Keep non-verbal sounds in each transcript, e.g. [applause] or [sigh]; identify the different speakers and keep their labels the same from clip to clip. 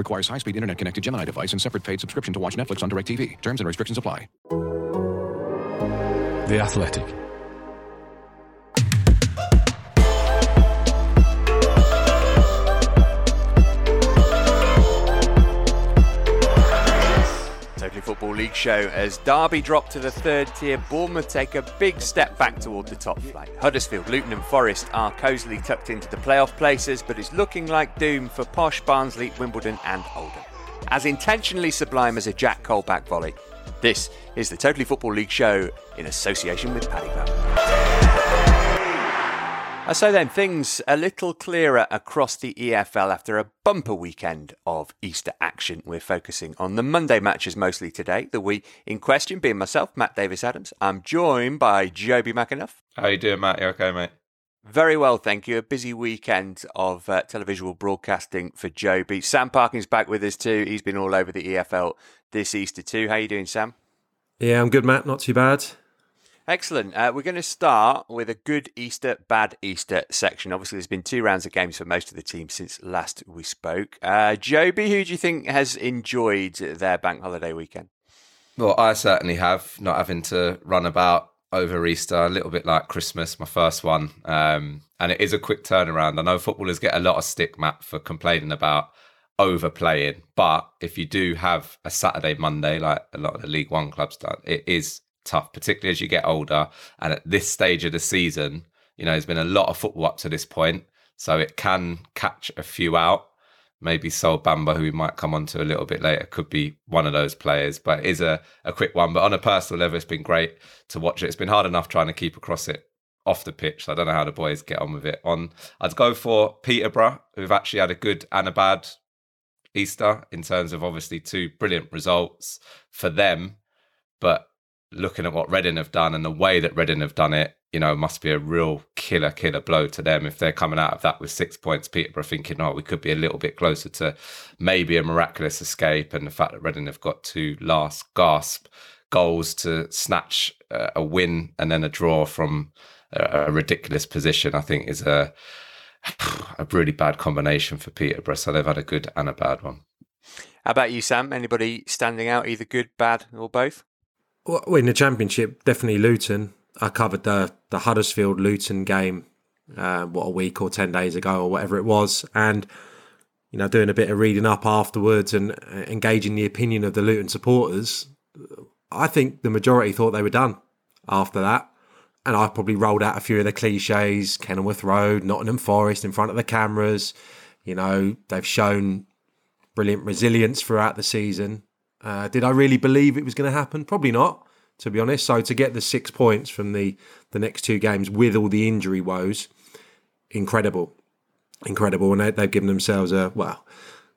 Speaker 1: Requires high-speed internet-connected Gemini device and separate paid subscription to watch Netflix on DirecTV. Terms and restrictions apply.
Speaker 2: The Athletic.
Speaker 3: Football League show as Derby drop to the third tier, Bournemouth take a big step back toward the top flight. Huddersfield, Luton, and Forest are cosily tucked into the playoff places, but it's looking like doom for Posh, Barnsley, Wimbledon, and Oldham. As intentionally sublime as a Jack Colback volley, this is the Totally Football League show in association with Paddy Power. So then, things a little clearer across the EFL after a bumper weekend of Easter action. We're focusing on the Monday matches mostly today. The week in question being myself, Matt Davis Adams. I'm joined by Joby McAnuff.
Speaker 4: How you doing, Matt? You okay, mate?
Speaker 3: Very well, thank you. A busy weekend of uh, televisual broadcasting for Joby. Sam Parkin's back with us too. He's been all over the EFL this Easter too. How you doing, Sam?
Speaker 5: Yeah, I'm good, Matt. Not too bad.
Speaker 3: Excellent. Uh, we're going to start with a good Easter, bad Easter section. Obviously, there's been two rounds of games for most of the teams since last we spoke. Uh, Joby, who do you think has enjoyed their bank holiday weekend?
Speaker 4: Well, I certainly have, not having to run about over Easter, a little bit like Christmas, my first one. Um, and it is a quick turnaround. I know footballers get a lot of stick, Matt, for complaining about overplaying. But if you do have a Saturday, Monday, like a lot of the League One clubs done, it is tough, particularly as you get older. And at this stage of the season, you know, there's been a lot of football up to this point. So it can catch a few out. Maybe Sol Bamba, who we might come on to a little bit later, could be one of those players, but it is a, a quick one. But on a personal level, it's been great to watch it. It's been hard enough trying to keep across it off the pitch. So I don't know how the boys get on with it. On, I'd go for Peterborough, who've actually had a good and a bad Easter in terms of obviously two brilliant results for them. But looking at what Reading have done and the way that Reading have done it, you know, must be a real killer, killer blow to them if they're coming out of that with six points. Peterborough thinking, oh, we could be a little bit closer to maybe a miraculous escape. And the fact that Reading have got two last gasp goals to snatch uh, a win and then a draw from a, a ridiculous position, I think is a [sighs] a really bad combination for Peterborough. So they've had a good and a bad one.
Speaker 3: How about you, Sam? Anybody standing out, either good, bad, or both?
Speaker 5: Well, in the championship, definitely Luton. I covered the the Huddersfield Luton game, uh, what a week or ten days ago or whatever it was, and you know, doing a bit of reading up afterwards and uh, engaging the opinion of the Luton supporters. I think the majority thought they were done after that. And I probably rolled out a few of the cliches Kenilworth Road, Nottingham Forest in front of the cameras. You know, they've shown brilliant resilience throughout the season. Uh, did I really believe it was going to happen? Probably not, to be honest. So to get the six points from the, the next two games with all the injury woes, incredible. Incredible. And they, they've given themselves a, well,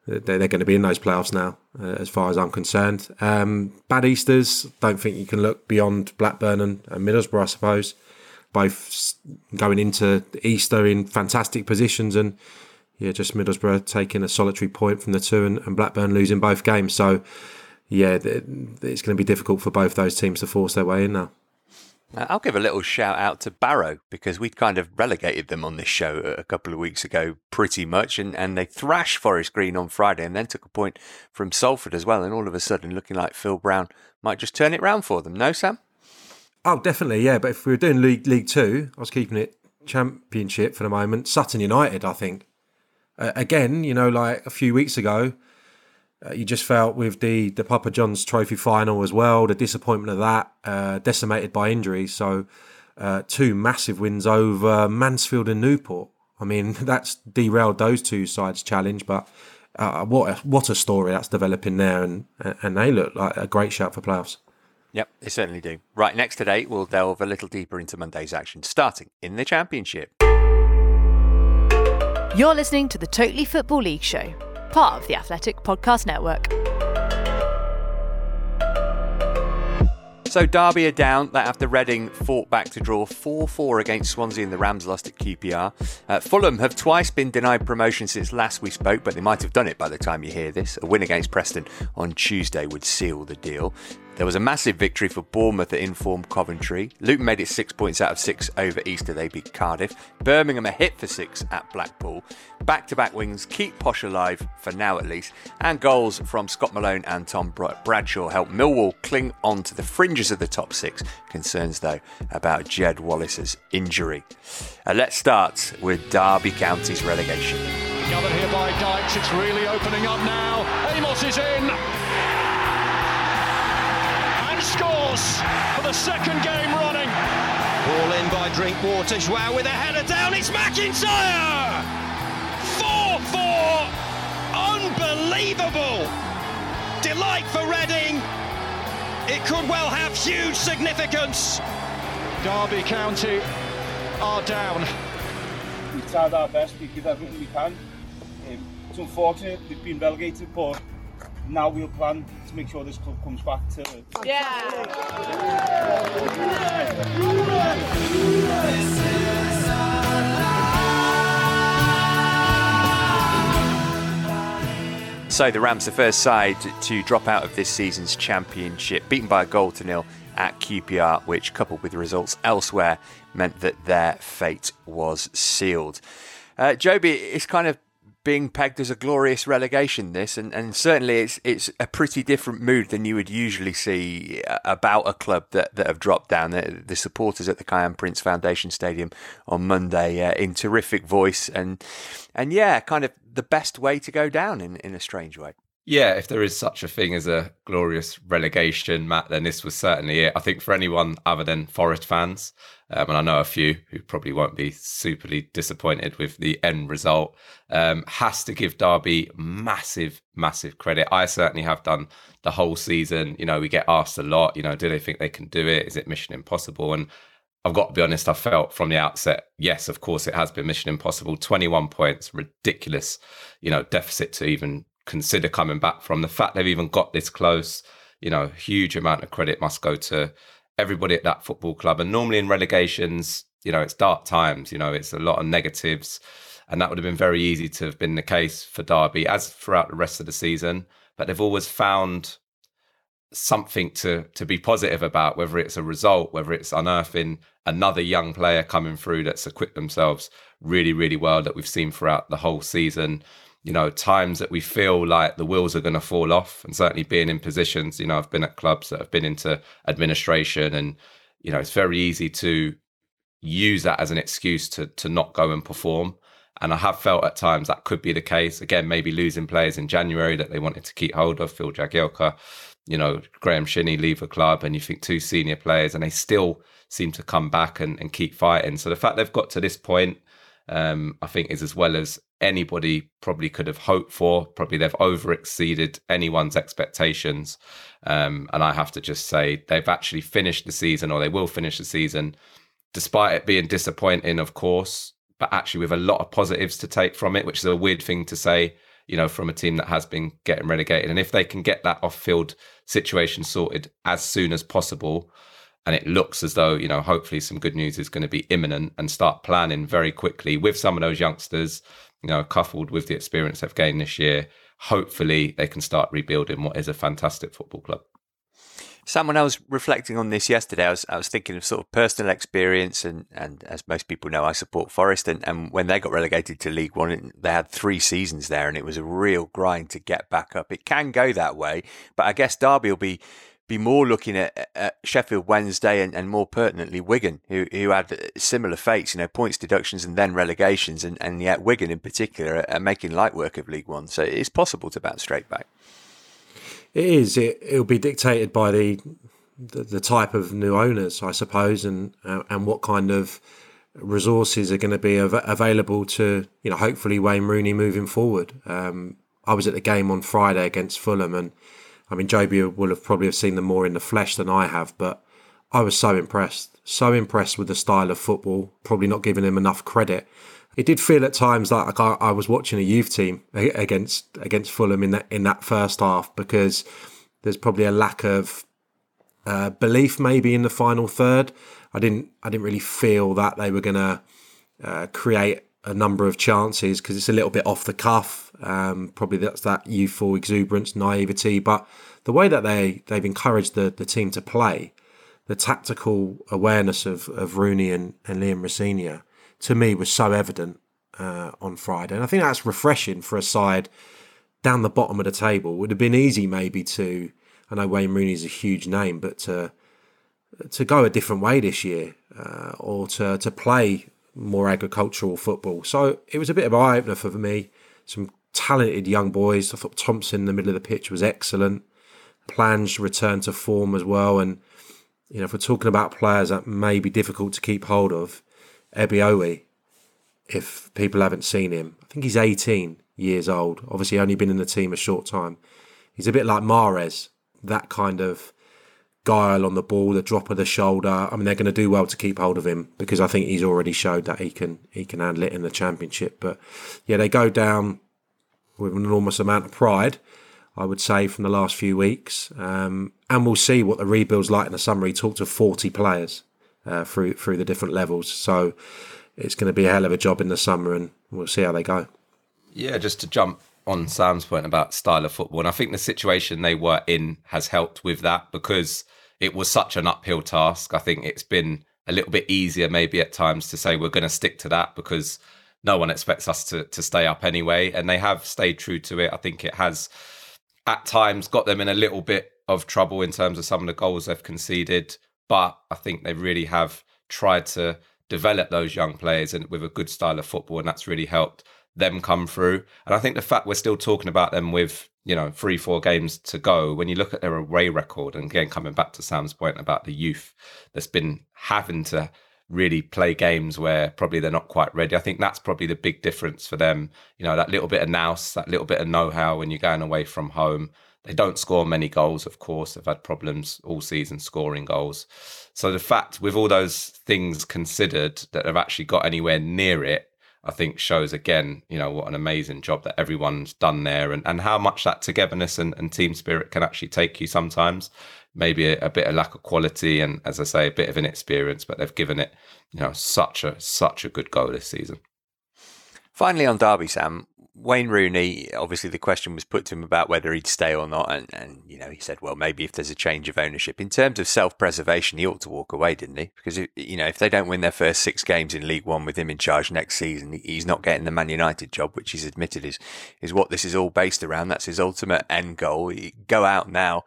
Speaker 5: they're, they're going to be in those playoffs now, uh, as far as I'm concerned. Um, bad Easters, don't think you can look beyond Blackburn and, and Middlesbrough, I suppose. Both going into Easter in fantastic positions and yeah, just Middlesbrough taking a solitary point from the two and, and Blackburn losing both games. So yeah, it's going to be difficult for both those teams to force their way in now.
Speaker 3: Uh, I'll give a little shout out to Barrow because we kind of relegated them on this show a couple of weeks ago, pretty much, and, and they thrashed Forest Green on Friday and then took a point from Salford as well. And all of a sudden, looking like Phil Brown might just turn it round for them. No, Sam?
Speaker 5: Oh, definitely, yeah. But if we were doing League League Two, I was keeping it Championship for the moment. Sutton United, I think. Uh, again, you know, like a few weeks ago, uh, you just felt with the the Papa John's Trophy final as well, the disappointment of that, uh, decimated by injuries. So, uh, two massive wins over Mansfield and Newport. I mean, [laughs] that's derailed those two sides' challenge, but. Uh, what a, what a story that's developing there, and and they look like a great shout for playoffs.
Speaker 3: Yep, they certainly do. Right, next today, we'll delve a little deeper into Monday's action, starting in the Championship.
Speaker 6: You're listening to the Totally Football League Show, part of the Athletic Podcast Network.
Speaker 3: So Derby are down that after Reading fought back to draw 4 4 against Swansea and the Rams lost at QPR. Uh, Fulham have twice been denied promotion since last we spoke, but they might have done it by the time you hear this. A win against Preston on Tuesday would seal the deal. There was a massive victory for Bournemouth at informed Coventry. Luton made it six points out of six over Easter. They beat Cardiff. Birmingham a hit for six at Blackpool. Back to back wings keep Posh alive, for now at least. And goals from Scott Malone and Tom Bradshaw helped Millwall cling on to the fringes of the top six. Concerns, though, about Jed Wallace's injury. Uh, let's start with Derby County's relegation.
Speaker 2: Gathered here by Dykes. It's really opening up now. Amos is in scores for the second game running.
Speaker 7: Ball in by Drinkwater. Joao with a header down. It's McIntyre! 4 4. Unbelievable. Delight for Reading. It could well have huge significance.
Speaker 2: Derby County are down.
Speaker 8: We've tried our best, we did everything we can. Um, it's unfortunate we've been relegated, but now we'll plan to make sure this club comes back to. Yeah.
Speaker 3: So the Rams, the first side to drop out of this season's championship, beaten by a goal to nil at QPR, which, coupled with the results elsewhere, meant that their fate was sealed. Uh, Joby, it's kind of being pegged as a glorious relegation. This and, and certainly it's it's a pretty different mood than you would usually see uh, about a club that, that have dropped down. The, the supporters at the Kiyan Prince Foundation Stadium on Monday uh, in terrific voice and and yeah, kind of the best way to go down in in a strange way.
Speaker 4: Yeah, if there is such a thing as a glorious relegation, Matt, then this was certainly it. I think for anyone other than Forest fans, um, and I know a few who probably won't be superly disappointed with the end result, um, has to give Derby massive, massive credit. I certainly have done the whole season. You know, we get asked a lot, you know, do they think they can do it? Is it mission impossible? And I've got to be honest, I felt from the outset, yes, of course, it has been mission impossible. 21 points, ridiculous, you know, deficit to even consider coming back from. The fact they've even got this close, you know, huge amount of credit must go to everybody at that football club. And normally in relegations, you know, it's dark times, you know, it's a lot of negatives. And that would have been very easy to have been the case for Derby, as throughout the rest of the season. But they've always found something to to be positive about, whether it's a result, whether it's unearthing another young player coming through that's equipped themselves really, really well that we've seen throughout the whole season you know, times that we feel like the wheels are going to fall off, and certainly being in positions, you know, I've been at clubs that have been into administration, and you know, it's very easy to use that as an excuse to to not go and perform. And I have felt at times that could be the case. Again, maybe losing players in January that they wanted to keep hold of, Phil Jagielka, you know, Graeme Shinnie leave a club, and you think two senior players, and they still seem to come back and, and keep fighting. So the fact they've got to this point, um, I think is as well as anybody probably could have hoped for. Probably they've over exceeded anyone's expectations. Um, and I have to just say they've actually finished the season, or they will finish the season, despite it being disappointing, of course, but actually with a lot of positives to take from it, which is a weird thing to say, you know, from a team that has been getting relegated. And if they can get that off field situation sorted as soon as possible, and it looks as though you know hopefully some good news is going to be imminent and start planning very quickly with some of those youngsters you know, coupled with the experience they've gained this year, hopefully they can start rebuilding what is a fantastic football club.
Speaker 3: Sam, when I was reflecting on this yesterday, I was I was thinking of sort of personal experience, and, and as most people know, I support Forest, and, and when they got relegated to League One, they had three seasons there, and it was a real grind to get back up. It can go that way, but I guess Derby will be be more looking at, at Sheffield Wednesday and, and, more pertinently Wigan, who who had similar fates, you know, points deductions and then relegations, and, and yet Wigan in particular are, making light work of League One. So it's possible to bounce straight back.
Speaker 5: It is. It it'll be dictated by the the, the type of new owners, I suppose, and uh, and what kind of resources are going to be av- available to you know hopefully Wayne Rooney moving forward. Um, I was at the game on Friday against Fulham and I mean, Joby will have probably have seen them more in the flesh than I have, but I was so impressed, so impressed with the style of football. Probably not giving him enough credit. It did feel at times like I, was watching a youth team against against Fulham in that in that first half because there's probably a lack of uh, belief maybe in the final third. I didn't I didn't really feel that they were going to uh, create a number of chances because it's a little bit off the cuff. Um, probably that's that youthful exuberance, naivety, but the way that they they've encouraged the the team to play, the tactical awareness of of Rooney and, and Liam Rosenior, to me was so evident uh, on Friday, and I think that's refreshing for a side down the bottom of the table. It would have been easy maybe to. I know Wayne Rooney is a huge name, but to to go a different way this year, uh, or to to play more agricultural football. So it was a bit of an eye opener for me. Some talented young boys. I thought Thompson in the middle of the pitch was excellent. Plange returned to form as well. And, you know, if we're talking about players that may be difficult to keep hold of, Ebiowei, if people haven't seen him, I think he's 18 years old. Obviously, only been in the team a short time. He's a bit like Mahrez, that kind of guile on the ball, the drop of the shoulder. I mean, they're going to do well to keep hold of him because I think he's already showed that he can he can handle it in the championship. But yeah, they go down with an enormous amount of pride. I would say from the last few weeks, um, and we'll see what the rebuild's like in the summer. He talked to forty players uh, through through the different levels, so it's going to be a hell of a job in the summer, and we'll see how they go.
Speaker 4: Yeah, just to jump on Sam's point about style of football, and I think the situation they were in has helped with that because it was such an uphill task. I think it's been a little bit easier maybe at times to say we're going to stick to that because no one expects us to to stay up anyway, and they have stayed true to it. I think it has at times got them in a little bit of trouble in terms of some of the goals they've conceded, but I think they really have tried to develop those young players and with a good style of football, and that's really helped them come through. And I think the fact we're still talking about them with you know three four games to go when you look at their away record and again coming back to sam's point about the youth that's been having to really play games where probably they're not quite ready i think that's probably the big difference for them. You know that little bit of nous that little bit of know-how when you're going away from home. They don't score many goals of course. They've had problems all season scoring goals. So the fact with all those things considered that they've actually got anywhere near it I think shows again, you know, what an amazing job that everyone's done there and, and how much that togetherness and, and team spirit can actually take you sometimes. Maybe a, a, bit of lack of quality and as I say, a bit of inexperience, but they've given it, you know, such a such a good go this season.
Speaker 3: Finally on Derby, Sam, Wayne Rooney, obviously the question was put to him about whether he'd stay or not, and, and you know he said, well, maybe if there's a change of ownership. In terms of self-preservation, he ought to walk away, didn't he? Because you know if they don't win their first six games in League One with him in charge next season, he's not getting the Man United job, which he's admitted is is what this is all based around. That's his ultimate end goal. Go out now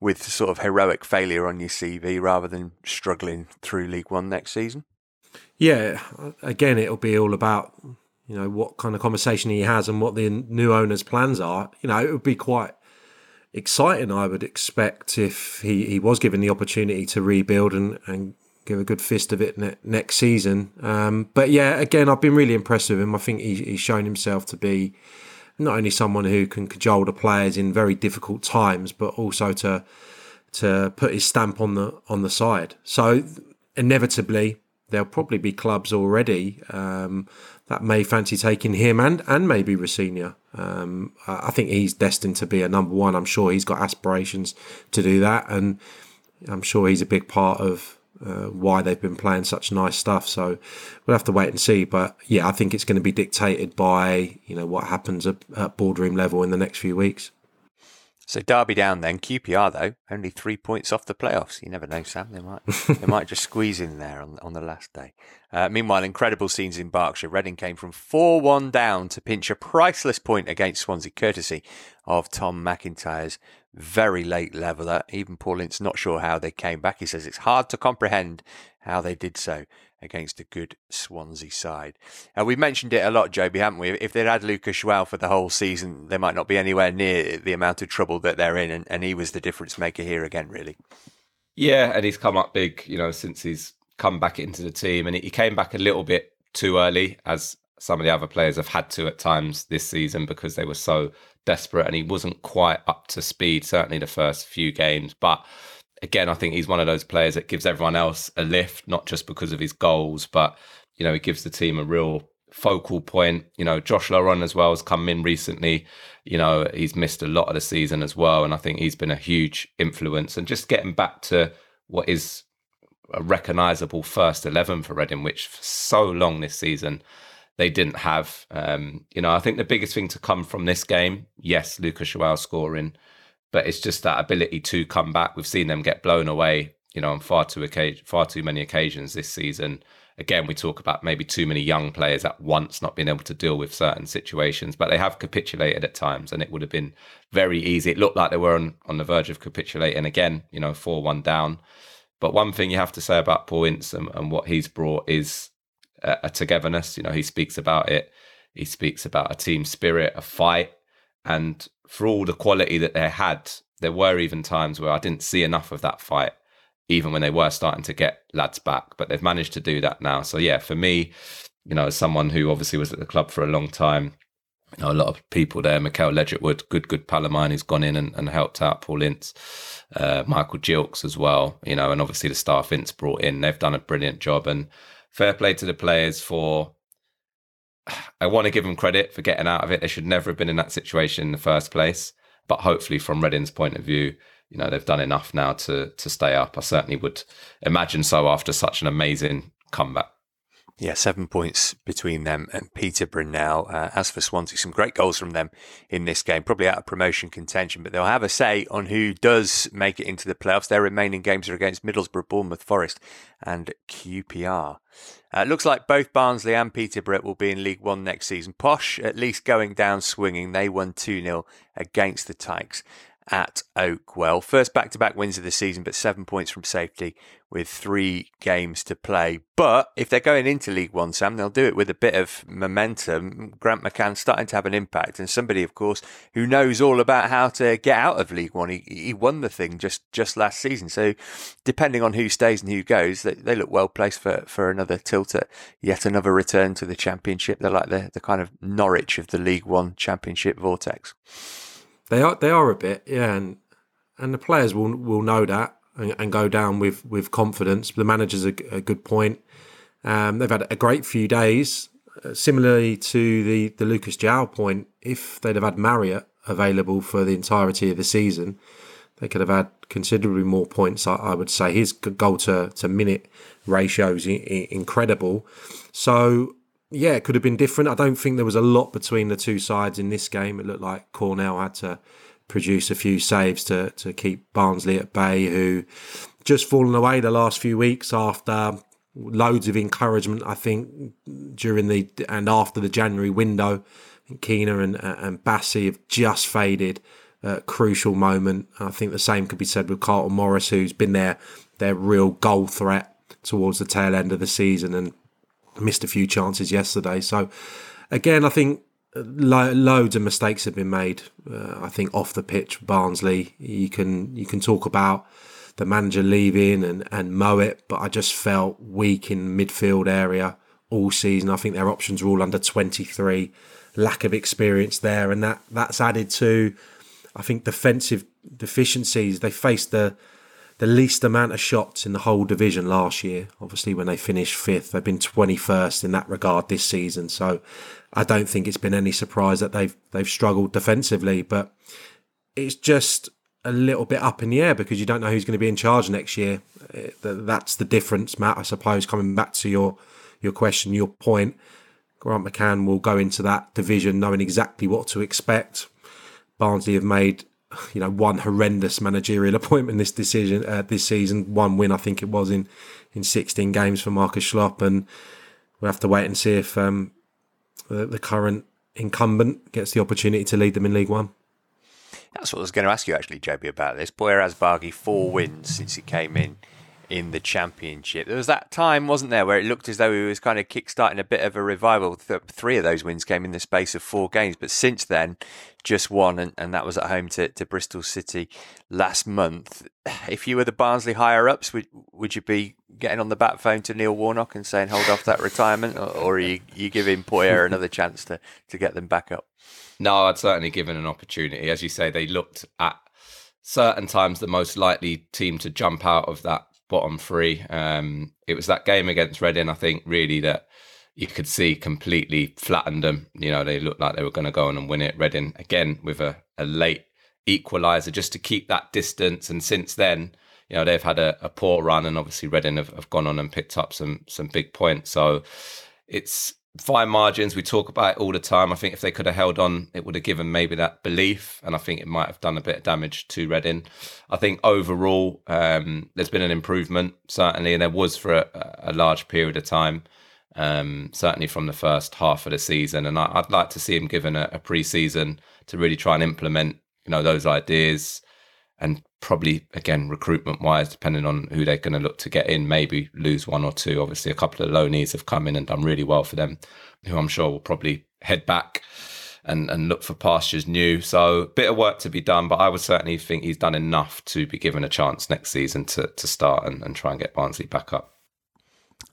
Speaker 3: with sort of heroic failure on your CV rather than struggling through League One next season.
Speaker 5: Yeah, again, it'll be all about you know what kind of conversation he has and what the new owner's plans are. You know, it would be quite exciting. I would expect if he, he was given the opportunity to rebuild and, and give a good fist of it ne- next season. Um, but yeah, again, I've been really impressed with him. I think he, he's shown himself to be not only someone who can cajole the players in very difficult times, but also to to put his stamp on the on the side. So inevitably, there'll probably be clubs already. Um, that may fancy taking him and and maybe Rosenior. Um, I think he's destined to be a number one. I'm sure he's got aspirations to do that, and I'm sure he's a big part of uh, why they've been playing such nice stuff. So we'll have to wait and see. But yeah, I think it's going to be dictated by you know what happens at, at boardroom level in the next few weeks.
Speaker 3: So Derby down then. QPR though only three points off the playoffs. You never know, Sam. They might they might just squeeze in there on on the last day. Uh, meanwhile, incredible scenes in Berkshire. Reading came from four one down to pinch a priceless point against Swansea, courtesy of Tom McIntyre's very late leveller. Even Paul Ince not sure how they came back. He says it's hard to comprehend how they did so against a good Swansea side. Uh, we've mentioned it a lot, Joby, haven't we? If they'd had Lucas João for the whole season, they might not be anywhere near the amount of trouble that they're in, and, and he was the difference maker here again, really.
Speaker 4: Yeah, and he's come up big, you know, since he's come back into the team, and he came back a little bit too early, as some of the other players have had to at times this season because they were so desperate, and he wasn't quite up to speed. Certainly the first few games, but again, I think he's one of those players that gives everyone else a lift, not just because of his goals, but you know, he gives the team a real focal point. You know, Josh Laurent as well has come in recently. You know, he's missed a lot of the season as well, and I think he's been a huge influence. And just getting back to what is a recognisable first eleven for Reading, which for so long this season they didn't have. Um, you know, I think the biggest thing to come from this game, yes, Lucas Joao scoring, but it's just that ability to come back. We've seen them get blown away, you know, on far too far too many occasions this season. Again, we talk about maybe too many young players at once not being able to deal with certain situations, but they have capitulated at times, and it would have been very easy. It looked like they were on, on the verge of capitulating again, you know, 4 1 down. But one thing you have to say about Paul Ince and, and what he's brought is a, a togetherness. You know, he speaks about it. He speaks about a team spirit, a fight. And for all the quality that they had, there were even times where I didn't see enough of that fight, even when they were starting to get lads back. But they've managed to do that now. So yeah, for me, you know, as someone who obviously was at the club for a long time, you know, a lot of people there. Mikele Leigertwood, good, good pal of mine, who's gone in and, and helped out Paul Ince, uh, Michael Gilkes as well, you know, and obviously the staff Ince brought in. They've done a brilliant job. And fair play to the players for I want to give them credit for getting out of it. They should never have been in that situation in the first place. But hopefully, from Reading's point of view, you know they've done enough now to to stay up. I certainly would imagine so after such an amazing comeback.
Speaker 3: Yeah, seven points between them and Peterborough now. Uh, as for Swansea, some great goals from them in this game, probably out of promotion contention, but they'll have a say on who does make it into the playoffs. Their remaining games are against Middlesbrough, Bournemouth, Forest, and QPR. Uh, it looks like both Barnsley and Peterborough will be in League One next season. Posh, at least going down swinging. They won 2 0 against the Tykes at Oakwell. First back to back wins of the season, but seven points from safety with three games to play. But if they're going into League One, Sam, they'll do it with a bit of momentum. Grant McCann starting to have an impact, and somebody, of course, who knows all about how to get out of League One. He, he won the thing just, just last season. So, depending on who stays and who goes, they, they look well placed for, for another tilt at yet another return to the Championship. They're like the, the kind of Norwich of the League One Championship vortex.
Speaker 5: They are they are a bit, yeah, and and the players will will know that and, and go down with with confidence. The manager's a, a good point. Um, they've had a great few days. Uh, similarly to the the Lucas João point, if they'd have had Marriott available for the entirety of the season, they could have had considerably more points. I, I would say his goal to, to minute ratio is incredible. So yeah, it could have been different. I don't think there was a lot between the two sides in this game. It looked like Cornell had to produce a few saves to to keep Barnsley at bay, who just fallen away the last few weeks after loads of encouragement. I think during the and after the January window, Keener and and Bassey have just faded. crucial moment. I think the same could be said with Carlton Morris, who's been their their real goal threat towards the tail end of the season and missed a few chances yesterday. So again, I think lo- loads of mistakes have been made. Uh, I think off the pitch, Barnsley. You can you can talk about the manager leaving and and Mowatt, but I just felt weak in midfield area all season. I think their options are all under twenty three. Lack of experience there, and that that's added to, I think, defensive deficiencies. They faced the the least amount of shots in the whole division last year. Obviously, when they finished fifth, they've been 21st in that regard this season. So I don't think it's been any surprise that they've they've struggled defensively. But it's just a little bit up in the air because you don't know who's going to be in charge next year. That's the difference, Matt. I suppose coming back to your your question, your point, Grant McCann will go into that division knowing exactly what to expect. Barnsley have made you know one horrendous managerial [laughs] appointment this decision uh, this season. One win, I think it was in in 16 games for Markus Schopp, and we'll have to wait and see if um, the, the current incumbent gets the opportunity to lead them in League One.
Speaker 3: That's what I was going to ask you actually, JB, about this. Poya Asbaghi, four wins since he came in in the championship. There was that time, wasn't there, where it looked as though he was kind of kick-starting a bit of a revival. Three of those wins came in the space of four games, but since then, just one, and, and that was at home to, to Bristol City last month. If you were the Barnsley higher ups, would would you be getting on the bat phone to Neil Warnock and saying hold off that retirement, or, or are you, you giving Poya another chance to, to get them back up?
Speaker 4: No, I'd certainly given an opportunity. As you say, they looked at certain times the most likely team to jump out of that bottom three. Um, it was that game against Reading, I think, really that you could see completely flattened them. You know, they looked like they were going to go on and win it. Reading again with a, a late equaliser just to keep that distance. And since then, you know, they've had a, a poor run, and obviously Reading have, have gone on and picked up some some big points. So it's fine margins. We talk about it all the time. I think if they could have held on, it would have given maybe that belief, and I think it might have done a bit of damage to Reading. I think overall, um, there's been an improvement certainly, and there was for a, a large period of time. Um, certainly from the first half of the season, and I, would like to see him given a, a pre-season to really try and implement, you know, those ideas and probably again recruitment wise, depending on who they're going to look to get in, maybe lose one or two. Obviously, a couple of loanees have come in and done really well for them, who I'm sure will probably head back and and look for pastures new. So a bit of work to be done, but I would certainly think he's done enough to be given a chance next season to to start and, and try and get Barnsley back up.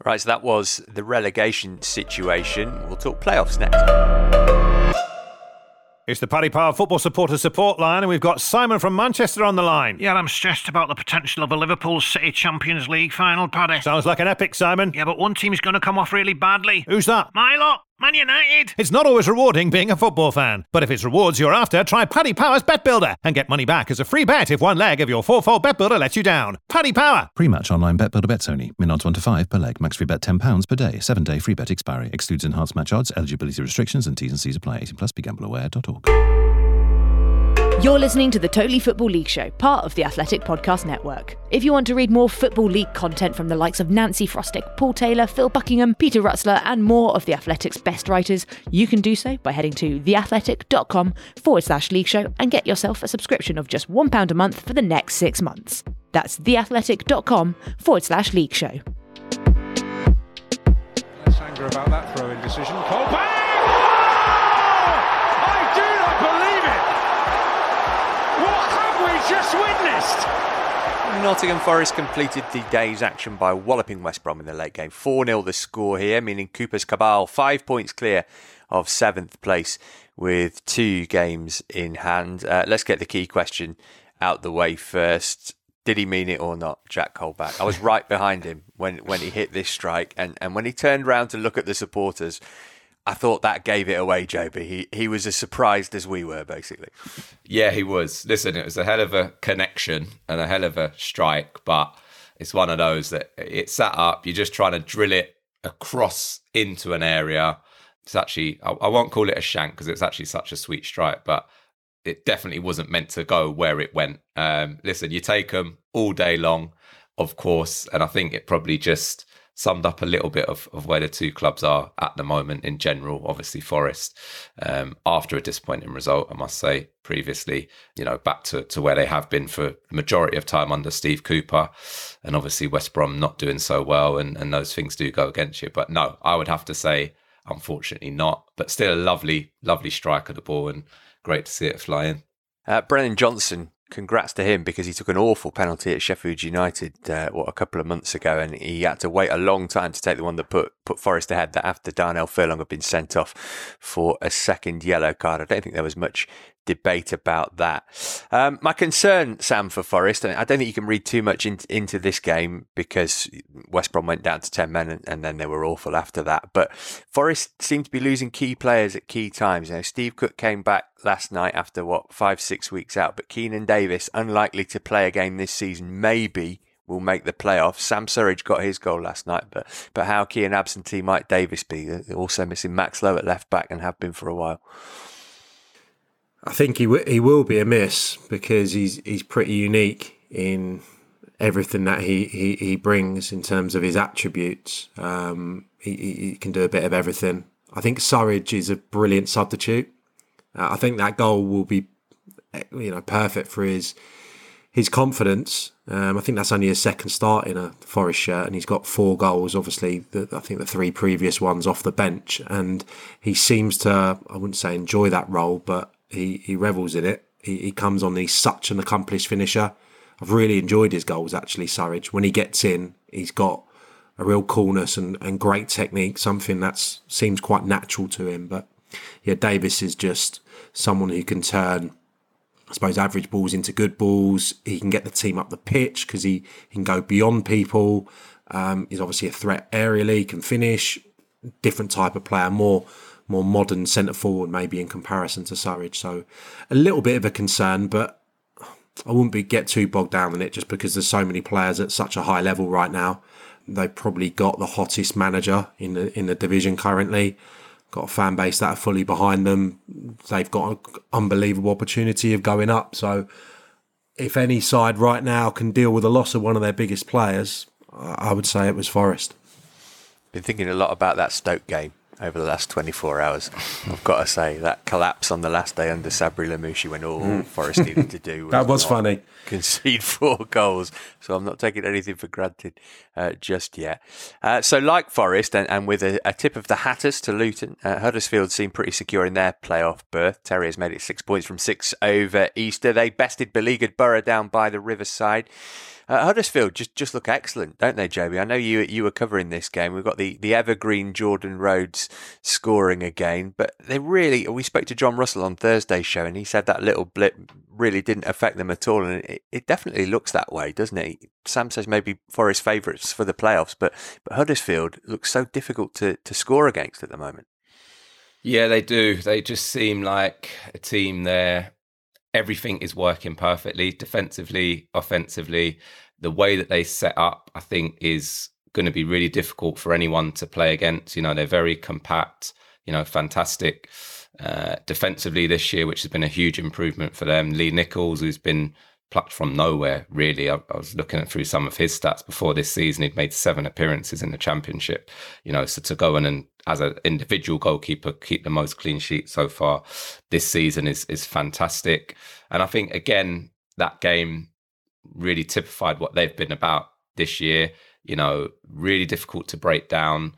Speaker 3: Right, so that was the relegation situation. We'll talk playoffs next.
Speaker 9: It's the Paddy Power Football Supporter Support Line, and we've got Simon from Manchester on the line.
Speaker 10: Yeah, I'm stressed about the potential of a Liverpool City Champions League final, Paddy.
Speaker 9: Sounds like an epic, Simon.
Speaker 10: Yeah, but one team's going to come off really badly.
Speaker 9: Who's that?
Speaker 10: My lot. Man United.
Speaker 9: It's not always rewarding being a football fan, but if it's rewards you're after, try Paddy Power's Bet Builder and get money back as a free bet if one leg of your four-fold Bet Builder lets you down. Paddy Power.
Speaker 11: Pre-match online Bet Builder bets only. Min odds one to five per leg. Max free bet ten pounds per day. Seven day free bet expiry. Excludes enhanced match odds. Eligibility restrictions and T's and C's apply. 18 plus. BeGambleAware.org.
Speaker 6: You're listening to the Totally Football League Show, part of the Athletic Podcast Network. If you want to read more Football League content from the likes of Nancy Frostick, Paul Taylor, Phil Buckingham, Peter Rutzler, and more of the Athletic's best writers, you can do so by heading to theathletic.com forward slash league show and get yourself a subscription of just £1 a month for the next six months. That's theathletic.com forward slash league show.
Speaker 2: Less anger about that throw in decision. Cole just witnessed.
Speaker 3: Nottingham Forest completed the day's action by walloping West Brom in the late game. 4 0 the score here, meaning Cooper's Cabal five points clear of seventh place with two games in hand. Uh, let's get the key question out the way first. Did he mean it or not, Jack Colback? I was right behind him when, when he hit this strike, and, and when he turned around to look at the supporters, I thought that gave it away, Joby. He he was as surprised as we were, basically.
Speaker 4: Yeah, he was. Listen, it was a hell of a connection and a hell of a strike, but it's one of those that it's sat up. You're just trying to drill it across into an area. It's actually I, I won't call it a shank because it's actually such a sweet strike, but it definitely wasn't meant to go where it went. Um, listen, you take them all day long, of course, and I think it probably just summed up a little bit of, of where the two clubs are at the moment in general. Obviously, Forest, um, after a disappointing result, I must say, previously, you know, back to, to where they have been for the majority of time under Steve Cooper. And obviously, West Brom not doing so well, and, and those things do go against you. But no, I would have to say, unfortunately, not. But still a lovely, lovely strike of the ball and great to see it flying.
Speaker 3: Uh, Brennan Johnson congrats to him because he took an awful penalty at Sheffield United uh, what a couple of months ago, and he had to wait a long time to take the one that put put Forest ahead. That after Darnell Furlong had been sent off for a second yellow card, I don't think there was much debate about that. Um, my concern, Sam, for Forest, I don't think you can read too much in, into this game because West Brom went down to 10 men and, and, then they were awful after that. But Forest seemed to be losing key players at key times. Know, Steve Cook came back last night after what, five, six weeks out, but Keinan Davis, unlikely to play a game this season, maybe will make the playoffs. Sam Surridge got his goal last night, but but how key and absentee might Davis be? Also missing Max Lowe at left back and have been for a while.
Speaker 5: I think he w- he will be a miss because he's he's pretty unique in everything that he, he, he brings in terms of his attributes. Um, he, he can do a bit of everything. I think Surridge is a brilliant substitute. Uh, I think that goal will be you know perfect for his his confidence. Um, I think that's only his second start in a Forest shirt, and he's got four goals. Obviously, the, I think the three previous ones off the bench, and he seems to I wouldn't say enjoy that role, but he, he revels in it. He, he comes on, he's such an accomplished finisher. I've really enjoyed his goals, actually, Surridge. When he gets in, he's got a real coolness and, and great technique, something that seems quite natural to him. But yeah, Davis is just someone who can turn, I suppose, average balls into good balls. He can get the team up the pitch because he, he, can go beyond people. Um, he's obviously a threat aerially, can finish. different type of player, more more modern centre forward maybe in comparison to Surridge. So a little bit of a concern, but I wouldn't be get too bogged down in it just because there's so many players at such a high level right now. They've probably got the hottest manager in the in the division currently. Got a fan base that are fully behind them. They've got an unbelievable opportunity of going up. So if any side right now can deal with the loss of one of their biggest players, I would say it was Forest.
Speaker 3: Been thinking a lot about that Stoke game over the last 24 hours. I've got to say that collapse on the last day under Sabri Lamouchi when all mm. Forest needed to do [laughs] was
Speaker 5: that was funny.
Speaker 3: Concede four [laughs] goals, so I'm not taking anything for granted uh, just yet. Uh, so, like Forest, and, and with a, a, tip of the Hatters to Luton, uh, Huddersfield seem pretty secure in their playoff berth. Terry has made it six points from six over Easter. They bested beleaguered Borough down by the Riverside. Uh, Huddersfield just just look excellent, don't they, Joby? I know you you were covering this game. We've got the, the evergreen Jordan Rhodes scoring again, but they really. We spoke to John Russell on Thursday's show, and he said that little blip really didn't affect them at all, and it, it definitely looks that way, doesn't it? Sam says maybe Forest favourites for the playoffs, but but Huddersfield looks so difficult to to score against at the moment.
Speaker 4: Yeah, they do. They just seem like a team there everything is working perfectly defensively, offensively. The way that they set up, I think, is going to be really difficult for anyone to play against. You know, they're very compact, you know, fantastic uh, defensively this year, which has been a huge improvement for them. Lee Nicholls, who's been plucked from nowhere, really. I, I, was looking through some of his stats before this season. He'd made seven appearances in the championship. You know, so to go in and as an individual goalkeeper keep the most clean sheets so far this season is is fantastic. And I think again that game really typified what they've been about this year. You know, really difficult to break down.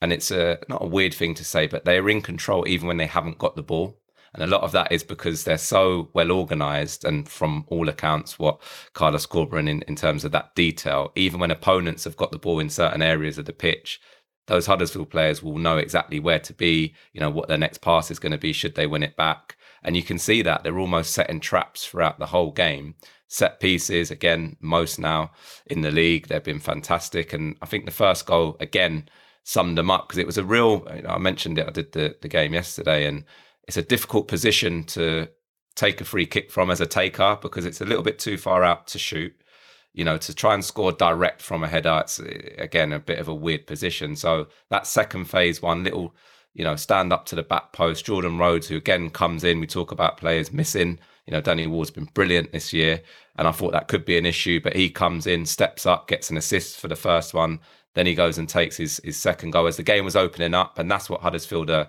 Speaker 4: And it's a not a weird thing to say, but they're in control even when they haven't got the ball. And a lot of that is because they're so well organized and from all accounts, what Carlos Corberán in, in terms of that detail, even when opponents have got the ball in certain areas of the pitch, those Huddersfield players will know exactly where to be, you know, what their next pass is going to be should they win it back. And you can see that they're almost setting traps throughout the whole game. Set pieces, again, most now in the league, they've been fantastic. And I think the first goal, again, summed them up because it was a real, you know, I mentioned it, I did the, the game yesterday, and it's a difficult position to take a free kick from as a taker because it's a little bit too far out to shoot you know, to try and score direct from a header, it's eh, again a bit of a weird position. So that second phase, one little, you know, stand up to the back post. Jordan Rhodes, who again comes in, we talk about players missing. You know, Danny Ward's been brilliant this year, and I thought that could be an issue, but he comes in, steps up, gets an assist for the first one. Then he goes and takes his his second goal as the game was opening up, and that's what Huddersfield are,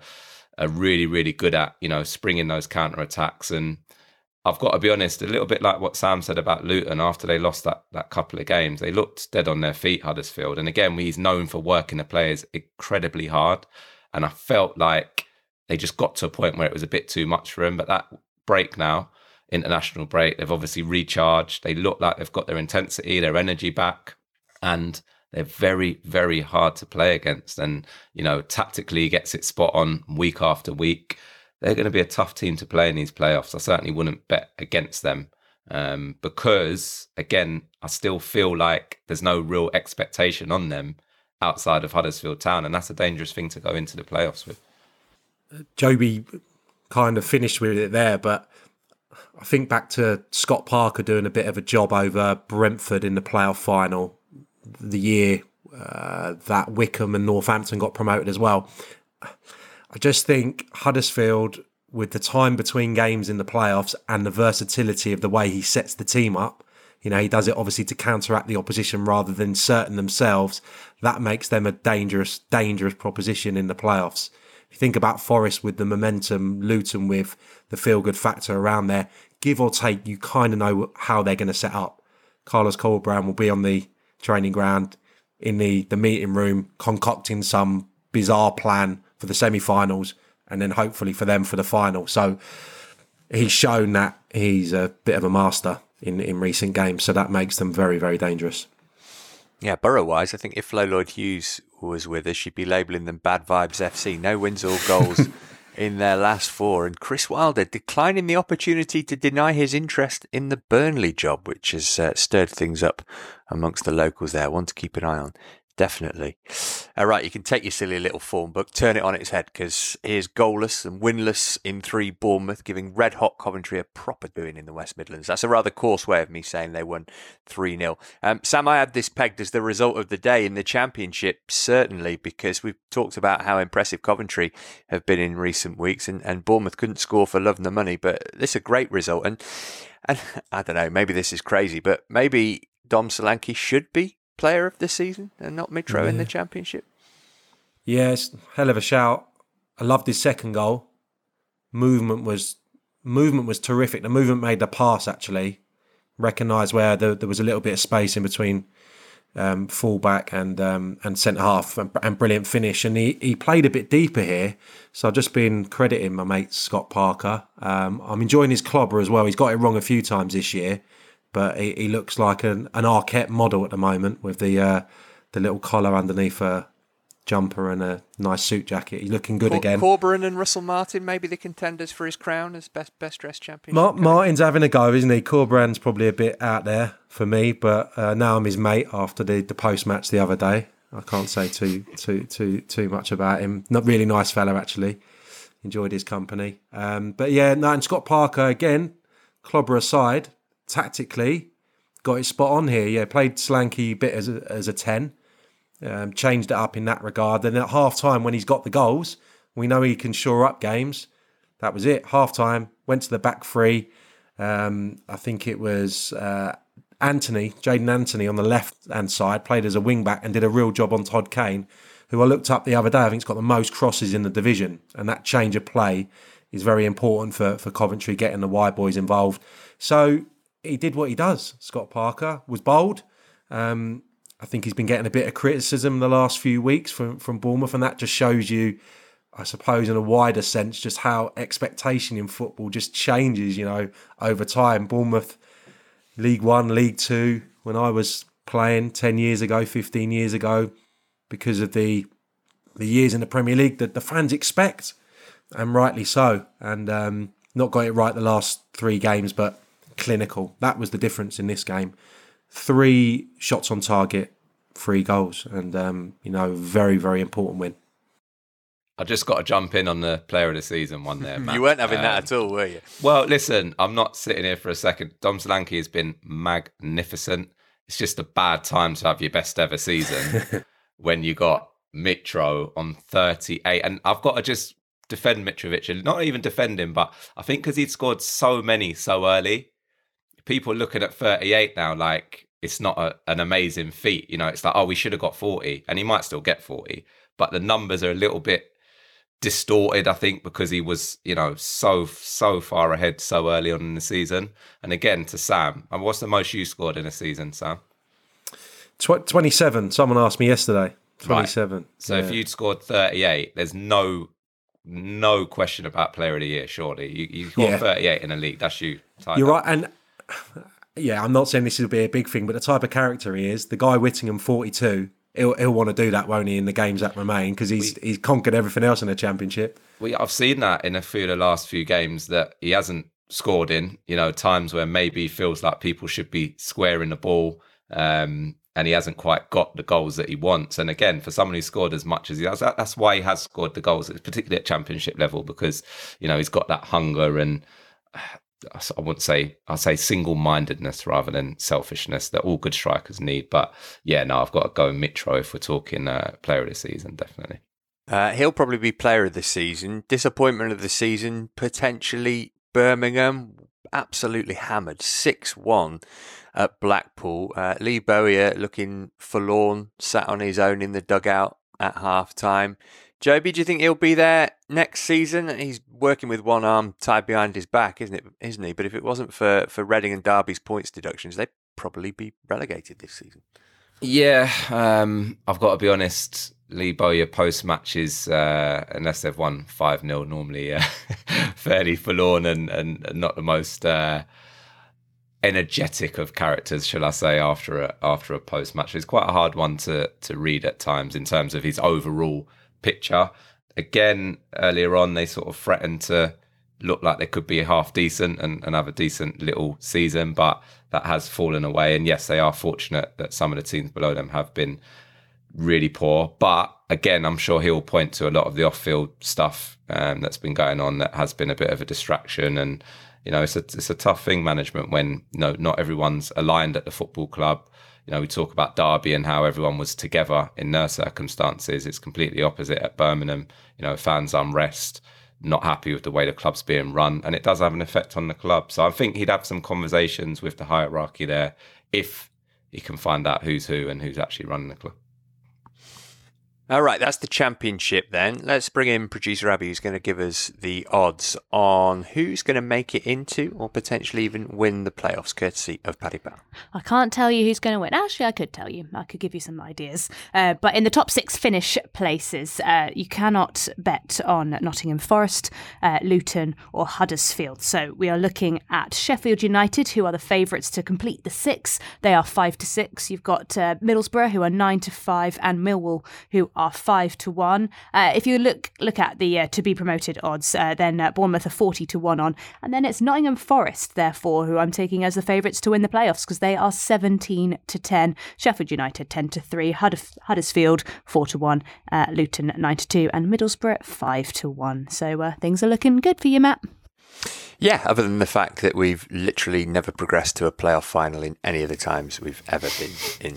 Speaker 4: are really really good at. You know, springing those counter attacks and I've got to be honest, a little bit like what Sam said about Luton after they lost that that couple of games. They looked dead on their feet, Huddersfield. And again, he's known for working the players incredibly hard. And I felt like they just got to a point where it was a bit too much for him. But that break now, international break, they've obviously recharged. They look like they've got their intensity, their energy back. And they're very, very hard to play against. And, you know, tactically gets it spot on week after week they're going to be a tough team to play in these playoffs. I certainly wouldn't bet against them um, because, again, I still feel like there's no real expectation on them outside of Huddersfield Town, and that's a dangerous thing to go into the playoffs with.
Speaker 5: Joby kind of finished with it there, but I think back to Scott Parker doing a bit of a job over Brentford in the playoff final the year uh, that Wycombe and Northampton got promoted as well. I just think Huddersfield, with the time between games in the playoffs and the versatility of the way he sets the team up, you know, he does it obviously to counteract the opposition rather than certain themselves. That makes them a dangerous, dangerous proposition in the playoffs. If you think about Forest with the momentum, Luton with the feel good factor around there, give or take, you kind of know how they're going to set up. Carlos Corberán will be on the training ground in the, the meeting room concocting some bizarre plan for the semi-finals, and then hopefully for them for the final. So he's shown that he's a bit of a master in in recent games. So that makes them very very dangerous.
Speaker 3: Yeah, Borough wise, I think if Flo Lloyd Hughes was with us, she'd be labelling them bad vibes FC. No wins or goals [laughs] in their last four. And Chris Wilder declining the opportunity to deny his interest in the Burnley job, which has uh, stirred things up amongst the locals there. One to keep an eye on, definitely. All right, you can take your silly little form book, turn it on its head, because here's goalless and winless in three Bournemouth, giving red hot Coventry a proper doing in the West Midlands. That's a rather coarse way of me saying they won 3 0. Um, Sam, I had this pegged as the result of the day in the Championship, certainly, because we've talked about how impressive Coventry have been in recent weeks, and, and Bournemouth couldn't score for love and the money, but this is a great result. And, and [laughs] I don't know, maybe this is crazy, but maybe Dom Solanke should be player of the season and not Mitro yeah. in the championship?
Speaker 5: Yes, hell of a shout. I loved his second goal. Movement was movement was terrific. The movement made the pass actually. recognise where the, there was a little bit of space in between um, fullback and um, and centre half, and, and, brilliant finish. And he, he played a bit deeper here, so I've just been crediting my mate Scott Parker. Um, I'm enjoying his clobber as well. He's got it wrong a few times this year, but he, he looks like an, an Arket model at the moment with the uh, the little collar underneath a jumper and a nice suit jacket. He's looking good
Speaker 3: Cor-
Speaker 5: again.
Speaker 3: Corberan and Russell Martin, maybe the contenders for his crown as best best dressed champion.
Speaker 5: Mar- Martin's having a go, isn't he? Corberan's probably a bit out there for me, but uh, now I'm his mate after the, the post match the other day. I can't say too too too too much about him. Not really nice fella actually. Enjoyed his company. Um, but yeah, no, and Scott Parker again, clobber aside, tactically got it spot on here. Yeah, played Solanke bit as a, as a 10, um, changed it up in that regard. Then at half time, when he's got the goals, we know he can shore up games. That was it. Half time, went to the back three. Um, I think it was uh, Anthony, Jaidon Anthony on the left hand side, played as a wing back and did a real job on Todd Kane, who I looked up the other day. I think he's got the most crosses in the division. And that change of play is very important for, for Coventry getting the Y boys involved. So he did what he does. Scott Parker was bold. Um, I think he's been getting a bit of criticism the last few weeks from from Bournemouth, and that just shows you, I suppose, in a wider sense, just how expectation in football just changes. You know, over time. Bournemouth, League One, League Two. When I was playing ten years ago, fifteen years ago, because of the the years in the Premier League that the fans expect, and rightly so. And um, not got it right the last three games, but clinical. That was the difference in this game. Three shots on target, three goals, and um, you know, very very important win.
Speaker 4: I just got to jump in on the player of the season one there. [laughs] Matt.
Speaker 3: you weren't having um, that at all, were you?
Speaker 4: Well, listen, I'm not sitting here for a second. Dom Solanke has been magnificent. It's just a bad time to have your best ever season [laughs] when you got Mitro on 38. And I've got to just defend Mitrovic, and not even defend him, but I think because he'd scored so many so early, people looking at 38 now like it's not a, an amazing feat. You know, it's like, oh, we should have got 40, and he might still get 40, but the numbers are a little bit distorted, I think, because he was, you know, so so far ahead so early on in the season. And again, to Sam, and what's the most you scored in a season, Sam?
Speaker 5: Tw- 27. Someone asked me yesterday. 27. Right.
Speaker 4: So yeah. if you'd scored 38, there's no no question about player of the year, surely. You you got yeah. 38 in a league, that's you.
Speaker 5: You're right. And yeah, I'm not saying this will be a big thing, but the type of character he is, the guy Whittingham, 42, he'll, he'll want to do that, won't he, in the games that remain? Because he's we, he's conquered everything else in the championship.
Speaker 4: We, I've seen that in a few of the last few games that he hasn't scored in. You know, times where maybe he feels like people should be squaring the ball, um, and he hasn't quite got the goals that he wants. And again, for someone who scored as much as he has, that's why he has scored the goals, particularly at championship level, because you know he's got that hunger and I wouldn't say I'd say single mindedness rather than selfishness that all good strikers need. But yeah, no, I've got to go in Mitro if we're talking uh, player of the season, definitely.
Speaker 3: Uh, he'll probably be player of the season. Disappointment of the season, potentially Birmingham. Absolutely hammered, 6 1 at Blackpool. Uh, Lee Bowyer looking forlorn, sat on his own in the dugout at half time. Joby, do you think he'll be there next season? He's working with one arm tied behind his back, isn't it? Isn't he? But if it wasn't for for Reading and Derby's points deductions, they'd probably be relegated this season.
Speaker 4: Yeah, um, I've got to be honest. Lee Bowyer post matches, uh, unless they've won five 0 normally uh, [laughs] fairly forlorn and, and not the most uh, energetic of characters, shall I say, after a after a post match. It's quite a hard one to to read at times in terms of his overall picture. Again, earlier on, they sort of threatened to look like they could be half decent and, and have a decent little season, but that has fallen away. And yes, they are fortunate that some of the teams below them have been really poor. But again, I'm sure he'll point to a lot of the off-field stuff um, that's been going on that has been a bit of a distraction. And you know, it's a it's a tough thing management when you know not everyone's aligned at the football club. You know, we talk about Derby and how everyone was together in their circumstances. It's completely opposite at Birmingham. You know, fans unrest, not happy with the way the club's being run, and it does have an effect on the club. So I think he'd have some conversations with the hierarchy there if he can find out who's who and who's actually running the club.
Speaker 3: All right, that's the championship then. Let's bring in producer Abby, who's going to give us the odds on who's going to make it into or potentially even win the playoffs, courtesy of Paddy Power.
Speaker 6: I can't tell you who's going to win. Actually, I could tell you. I could give you some ideas. Uh, but in the top six finish places, uh, you cannot bet on Nottingham Forest, uh, Luton, or Huddersfield. So we are looking at Sheffield United, who are the favourites to complete the six. They are five to six. You've got uh, Middlesbrough, who are nine to five, and Millwall, who are five to one. Uh, if you look look at the uh, to be promoted odds, uh, then uh, Bournemouth are forty to one on, and then it's Nottingham Forest, therefore, who I'm taking as the favourites to win the playoffs because they are seventeen to ten. Sheffield United ten to three, Huddersfield four to one, uh, Luton nine to two, and Middlesbrough five to one. So uh, things are looking good for you, Matt.
Speaker 3: Yeah, other than the fact that we've literally never progressed to a playoff final in any of the times we've ever been in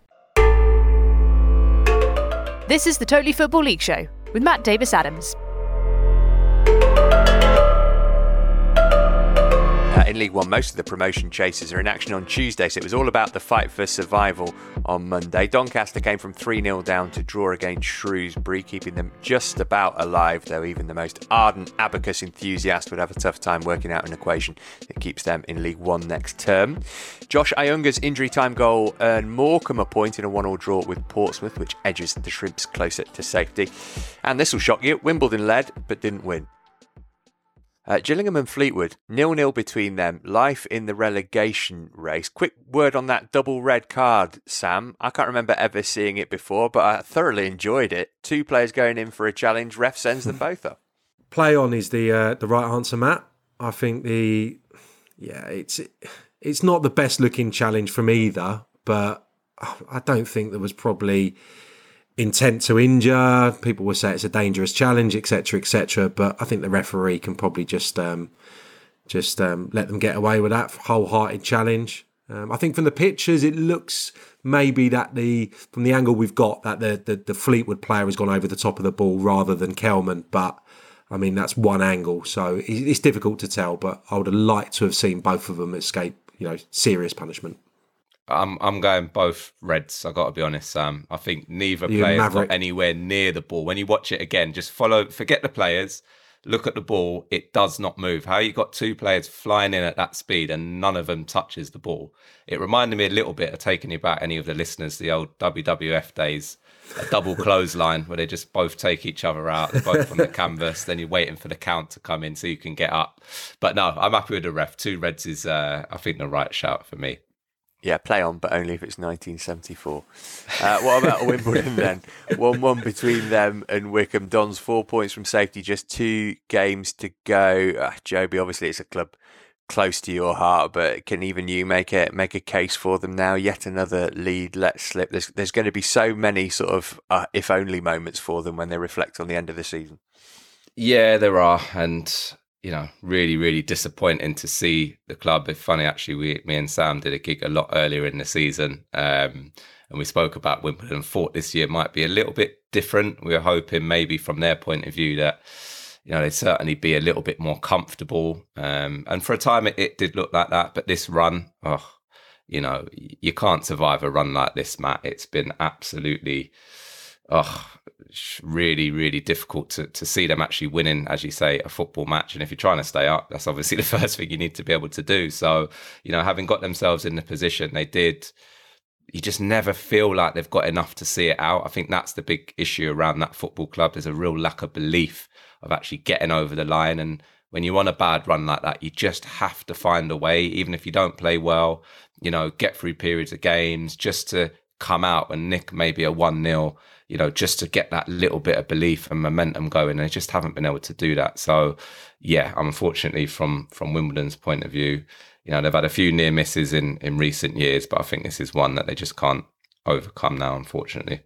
Speaker 6: This is the Totally Football League Show with Matt Davis Adams.
Speaker 3: Uh, in League One, most of the promotion chases are in action on Tuesday, so it was all about the fight for survival on Monday. Doncaster came from 3 0 down to draw against Shrewsbury, keeping them just about alive, though even the most ardent abacus enthusiast would have a tough time working out an equation that keeps them in League One next term. Josh Ayunga's injury time goal earned Morecambe a point in a 1 0 draw with Portsmouth, which edges the Shrimps closer to safety. And this will shock you Wimbledon led, but didn't win. Uh, Gillingham and Fleetwood, nil nil between them. Life in the relegation race. Quick word on that double red card, Sam. I can't remember ever seeing it before, but I thoroughly enjoyed it. Two players going in for a challenge. Ref sends them [laughs] both up.
Speaker 5: Play on is the uh, the right answer, Matt. I think the yeah, it's it's not the best looking challenge from either, but I don't think there was probably intent to injure. People will say it's a dangerous challenge, etc., etc. But I think the referee can probably just um, just um, let them get away with that wholehearted challenge. Um, I think from the pictures, it looks maybe that the from the angle we've got that the, the the Fleetwood player has gone over the top of the ball rather than Kelman, but. I mean that's one angle, so it's difficult to tell. But I would have liked to have seen both of them escape, you know, serious punishment.
Speaker 4: I'm I'm going both Reds. I got to be honest, Sam. I think neither player got anywhere near the ball. When you watch it again, just follow. Forget the players. Look at the ball. It does not move. How you got two players flying in at that speed and none of them touches the ball? It reminded me a little bit of taking you back any of the listeners the old WWF days. A double clothesline where they just both take each other out. They're both on the [laughs] canvas. Then you're waiting for the count to come in so you can get up. But no, I'm happy with the ref. Two Reds is, uh, I think, the right shout for me.
Speaker 3: Yeah, play on, but only if it's 1974. Uh, what about Wimbledon then? [laughs] 1 1 between them and Wycombe. Don's four points from safety, just two games to go. Uh, Joby, obviously, it's a club close to your heart, but can even you make a make a case for them now? Yet another lead let slip. There's there's going to be so many sort of uh, if only moments for them when they reflect on the end of the season.
Speaker 4: Yeah, there are, and you know, really, really disappointing to see the club. It's funny, actually, we, me and Sam did a gig a lot earlier in the season, um, and we spoke about Wimbledon. Thought this year might be a little bit different. We were hoping maybe from their point of view that you know, they'd certainly be a little bit more comfortable. Um, and for a time, it, it did look like that. But this run, oh, you know, you can't survive a run like this, Matt. It's been absolutely, oh, really, really difficult to, to see them actually winning, as you say, a football match. And if you're trying to stay up, that's obviously [laughs] the first thing you need to be able to do. So, you know, having got themselves in the position they did, you just never feel like they've got enough to see it out. I think that's the big issue around that football club. There's a real lack of belief of actually getting over the line. And when you're on a bad run like that, you just have to find a way, even if you don't play well, you know, get through periods of games just to come out and nick maybe a 1 0, you know, just to get that little bit of belief and momentum going. And they just haven't been able to do that. So, yeah, unfortunately, from from Wimbledon's point of view, you know, they've had a few near misses in, in recent years, but I think this is one that they just can't overcome now, unfortunately.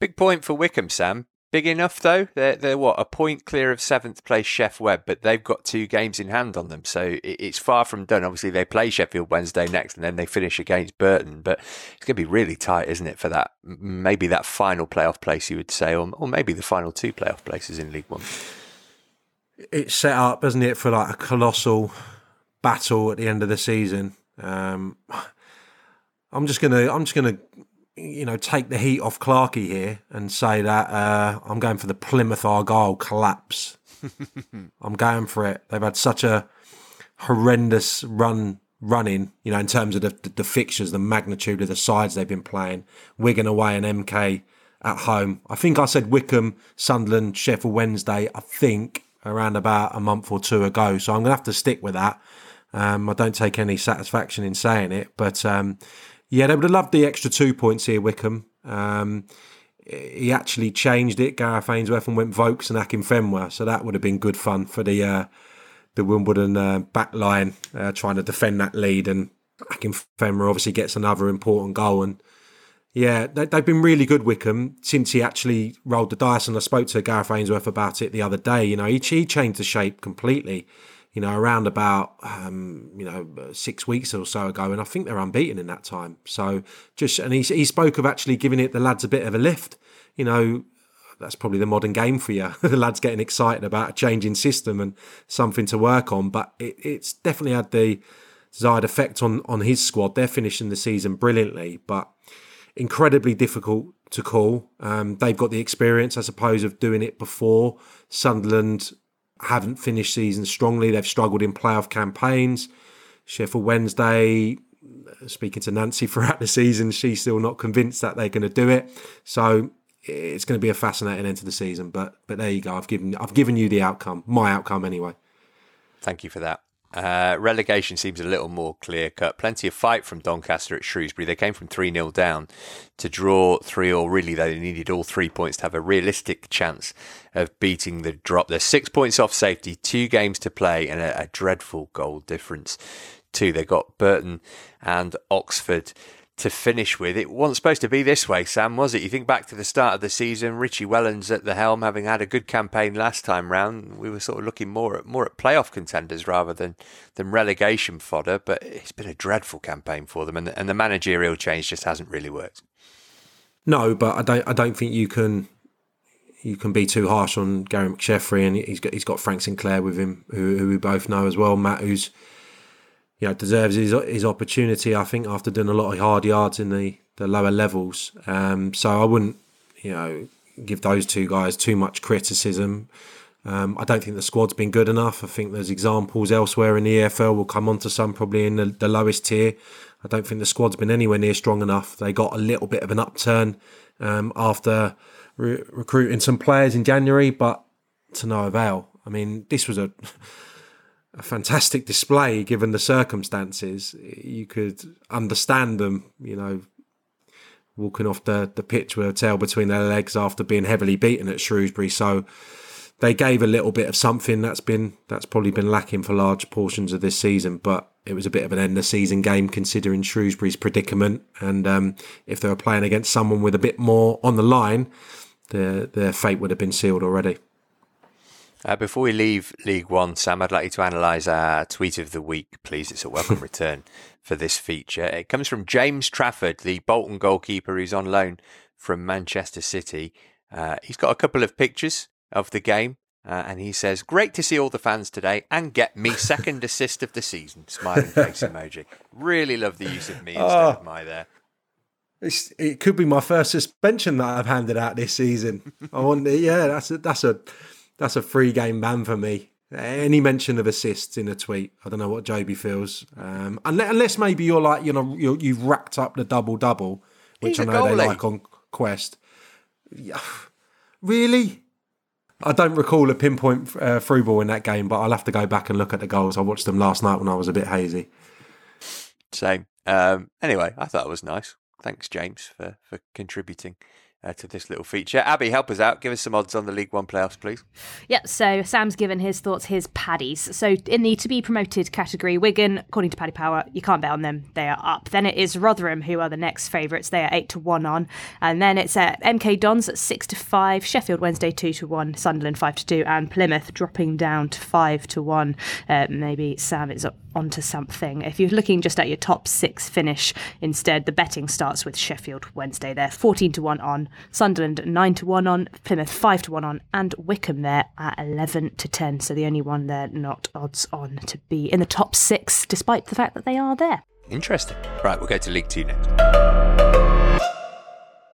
Speaker 3: Big point for Wycombe Sam. Big enough though. They're they're what a point clear of seventh place Sheff Wed, but they've got two games in hand on them, so it's far from done. Obviously, they play Sheffield Wednesday next, and then they finish against Burton. But it's going to be really tight, isn't it, for that maybe that final playoff place you would say, or or maybe the final two playoff places in League One.
Speaker 5: It's set up, isn't it, for like a colossal battle at the end of the season. Um, I'm just gonna I'm just gonna you know take the heat off Clarkey here and say that uh, I'm going for the Plymouth Argyle collapse. [laughs] I'm going for it. They've had such a horrendous run running, you know, in terms of the, the, the fixtures, the magnitude of the sides they've been playing. Wigan away and MK at home. I think I said Wycombe, Sunderland, Sheffield Wednesday. I think around about a month or two ago. So I'm going to have to stick with that. Um, I don't take any satisfaction in saying it, but um, yeah, they would have loved the extra two points here, Wycombe. Um, he actually changed it, Gareth Ainsworth, and went Vokes and Akinfenwa, so that would have been good fun for the uh, the Wimbledon uh, back line uh, trying to defend that lead. And Akinfenwa obviously gets another important goal. And yeah, they, have been really good, Wycombe, since he actually rolled the dice. And I spoke to Gareth Ainsworth about it the other day. You know, he, he changed the shape completely you know, around about, um, you know, six weeks or so ago. And I think they're unbeaten in that time. So just, and he, he spoke of actually giving it the lads a bit of a lift. You know, that's probably the modern game for you. [laughs] the lads getting excited about a changing system and something to work on. But it, it's definitely had the desired effect on, on his squad. They're finishing the season brilliantly, but incredibly difficult to call. Um, they've got the experience, I suppose, of doing it before. Sunderland haven't finished season strongly. They've struggled in playoff campaigns. Sheffield Wednesday, uh, speaking to Nancy [laughs] throughout the season, she's still not convinced that they're going to do it. So it's going to be a fascinating end to the season. But but there you go. I've given I've given you the outcome, my outcome anyway.
Speaker 3: Thank you for that. Uh, relegation seems a little more clear cut. Plenty of fight from Doncaster at Shrewsbury. They came from 3 0 down to draw 3 all. Really, they needed all three points to have a realistic chance of beating the drop. They're six points off safety, two games to play, and a, a dreadful goal difference, too. They got Burton and Oxford to finish with. It wasn't supposed to be this way, Sam, was it? You think back to the start of the season, Richie Wellens at the helm, having had a good campaign last time round. We were sort of looking more at more at playoff contenders rather than than relegation fodder. But it's been a dreadful campaign for them, and the, and the managerial change just hasn't really worked.
Speaker 5: No, but I don't. I don't think you can. You can be too harsh on Gary McSheffrey, and he's got he's got Frank Sinclair with him, who, who we both know as well. Matt, who's you know, deserves his his opportunity. I think after doing a lot of hard yards in the the lower levels. Um, so I wouldn't, you know, give those two guys too much criticism. Um, I don't think the squad's been good enough. I think there's examples elsewhere in the EFL. We'll come on to some probably in the, the lowest tier. I don't think the squad's been anywhere near strong enough. They got a little bit of an upturn um, after re- recruiting some players in January, but to no avail. I mean, this was a a fantastic display given the circumstances. You could understand them, you know, walking off the, the pitch with a tail between their legs after being heavily beaten at Shrewsbury. So they gave a little bit of something that's been that's probably been lacking for large portions of this season. But it was a bit of an end of season game considering Shrewsbury's predicament. And um, if they were playing against someone with a bit more on the line, their their fate would have been sealed already.
Speaker 3: Uh, before we leave League One, Sam, I'd like you to analyse our tweet of the week, please. It's a welcome [laughs] return for this feature. It comes from James Trafford, the Bolton goalkeeper who's on loan from Manchester City. Uh, he's got a couple of pictures of the game Uh, and he says, Great to see all the fans today and get me [laughs] second assist of the season. Smiling face [laughs] emoji. Really love the use of me instead
Speaker 5: Oh.
Speaker 3: of my there.
Speaker 5: It's, it could be my first suspension that I've handed out this season. I want, yeah, that's a that's a that's a free game ban for me. Any mention of assists in a tweet, I don't know what Joby feels. Um, unless, unless maybe you're like you know you're, you've racked up the double double, which
Speaker 3: He's
Speaker 5: I know they like on Quest. Yeah, really? I don't recall a pinpoint uh, through ball in that game, but I'll have to go back and look at the goals. I watched them last night when I was a bit hazy.
Speaker 3: Same. Um, anyway, I thought it was nice. Thanks, James, for, for contributing uh, to this little feature. Abby, help us out. Give us some odds on the League One playoffs, please.
Speaker 6: Yep, so Sam's given his thoughts, his paddies. So in the to be promoted category, Wigan, according to Paddy Power, you can't bet on them. They are up. Then it is Rotherham, who are the next favourites. They are 8 to 1 on. And then it's uh, MK Dons at 6 to 5, Sheffield Wednesday 2 to 1, Sunderland 5 to 2, and Plymouth dropping down to 5 to 1. Uh, maybe Sam is up onto something. If you're looking just at your top six finish instead, the betting starts with Sheffield Wednesday there, 14 to 1 on, Sunderland 9 to 1 on, Plymouth 5 to 1 on, and Wycombe there at 11 to 10. So the only one they're not odds on to be in the top six, despite the fact that they are there.
Speaker 3: Interesting. Right, we'll go to League Two next.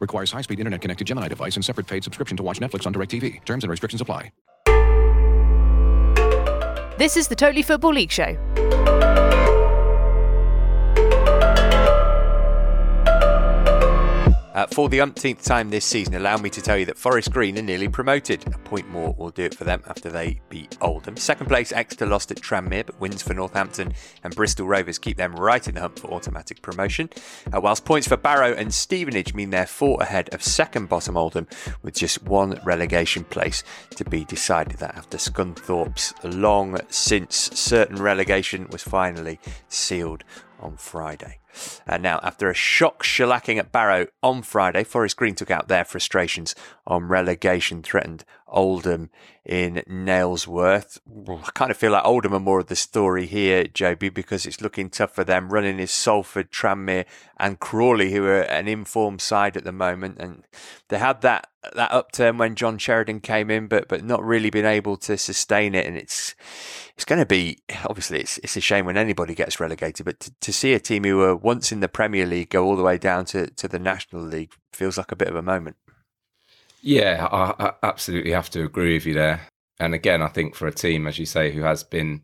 Speaker 1: Requires high speed internet connected Gemini device and separate paid subscription to watch Netflix on DirecTV. Terms and restrictions apply.
Speaker 6: This is the Totally Football League Show.
Speaker 3: Uh, for the umpteenth time this season, allow me to tell you that Forest Green are nearly promoted. A point more will do it for them after they beat Oldham. Second place, Exeter lost at Tranmere, but wins for Northampton and Bristol Rovers keep them right in the hunt for automatic promotion. Uh, whilst points for Barrow and Stevenage mean they're four ahead of second bottom Oldham, with just one relegation place to be decided. That after Scunthorpe's long since certain relegation was finally sealed on Friday. And now, after a shock shellacking at Barrow on Friday, Forest Green took out their frustrations on relegation threatened Oldham in Nailsworth. I kind of feel like Oldham are more of the story here, Joby, because it's looking tough for them. Running is Salford, Tranmere, and Crawley, who are an informed side at the moment. And they had that that upturn when John Sheridan came in, but but not really been able to sustain it. And it's it's going to be obviously it's it's a shame when anybody gets relegated, but to, to see a team who were once in the Premier League go all the way down to to the National League feels like a bit of a moment.
Speaker 4: Yeah, I, I absolutely have to agree with you there. And again, I think for a team, as you say, who has been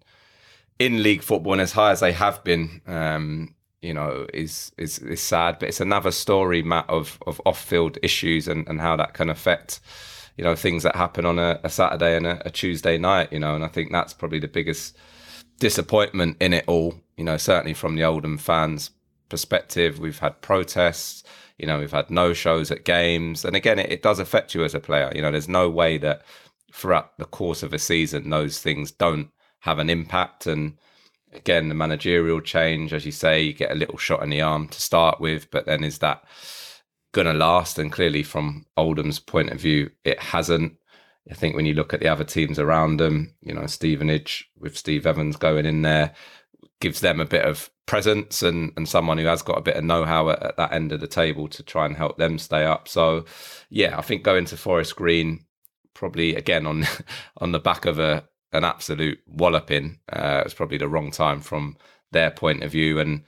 Speaker 4: in league football and as high as they have been, um, you know, is is is sad. But it's another story, Matt, of of off field issues and, and how that can affect, you know, things that happen on a, a Saturday and a, a Tuesday night. You know, and I think that's probably the biggest disappointment in it all. You know, certainly from the Oldham fans' perspective, we've had protests. You know, we've had no shows at games, and again, it, it does affect you as a player. You know, there's no way that throughout the course of a season those things don't have an impact. And again, the managerial change, as you say, you get a little shot in the arm to start with, but then is that going to last? And clearly, from Oldham's point of view, it hasn't. I think when you look at the other teams around them, you know, Stevenage with Steve Evans going in there gives them a bit of presence and, and someone who has got a bit of know-how at, at that end of the table to try and help them stay up. So, yeah, I think going to Forest Green probably again on [laughs] on the back of a an absolute walloping. Uh, it's probably the wrong time from their point of view. And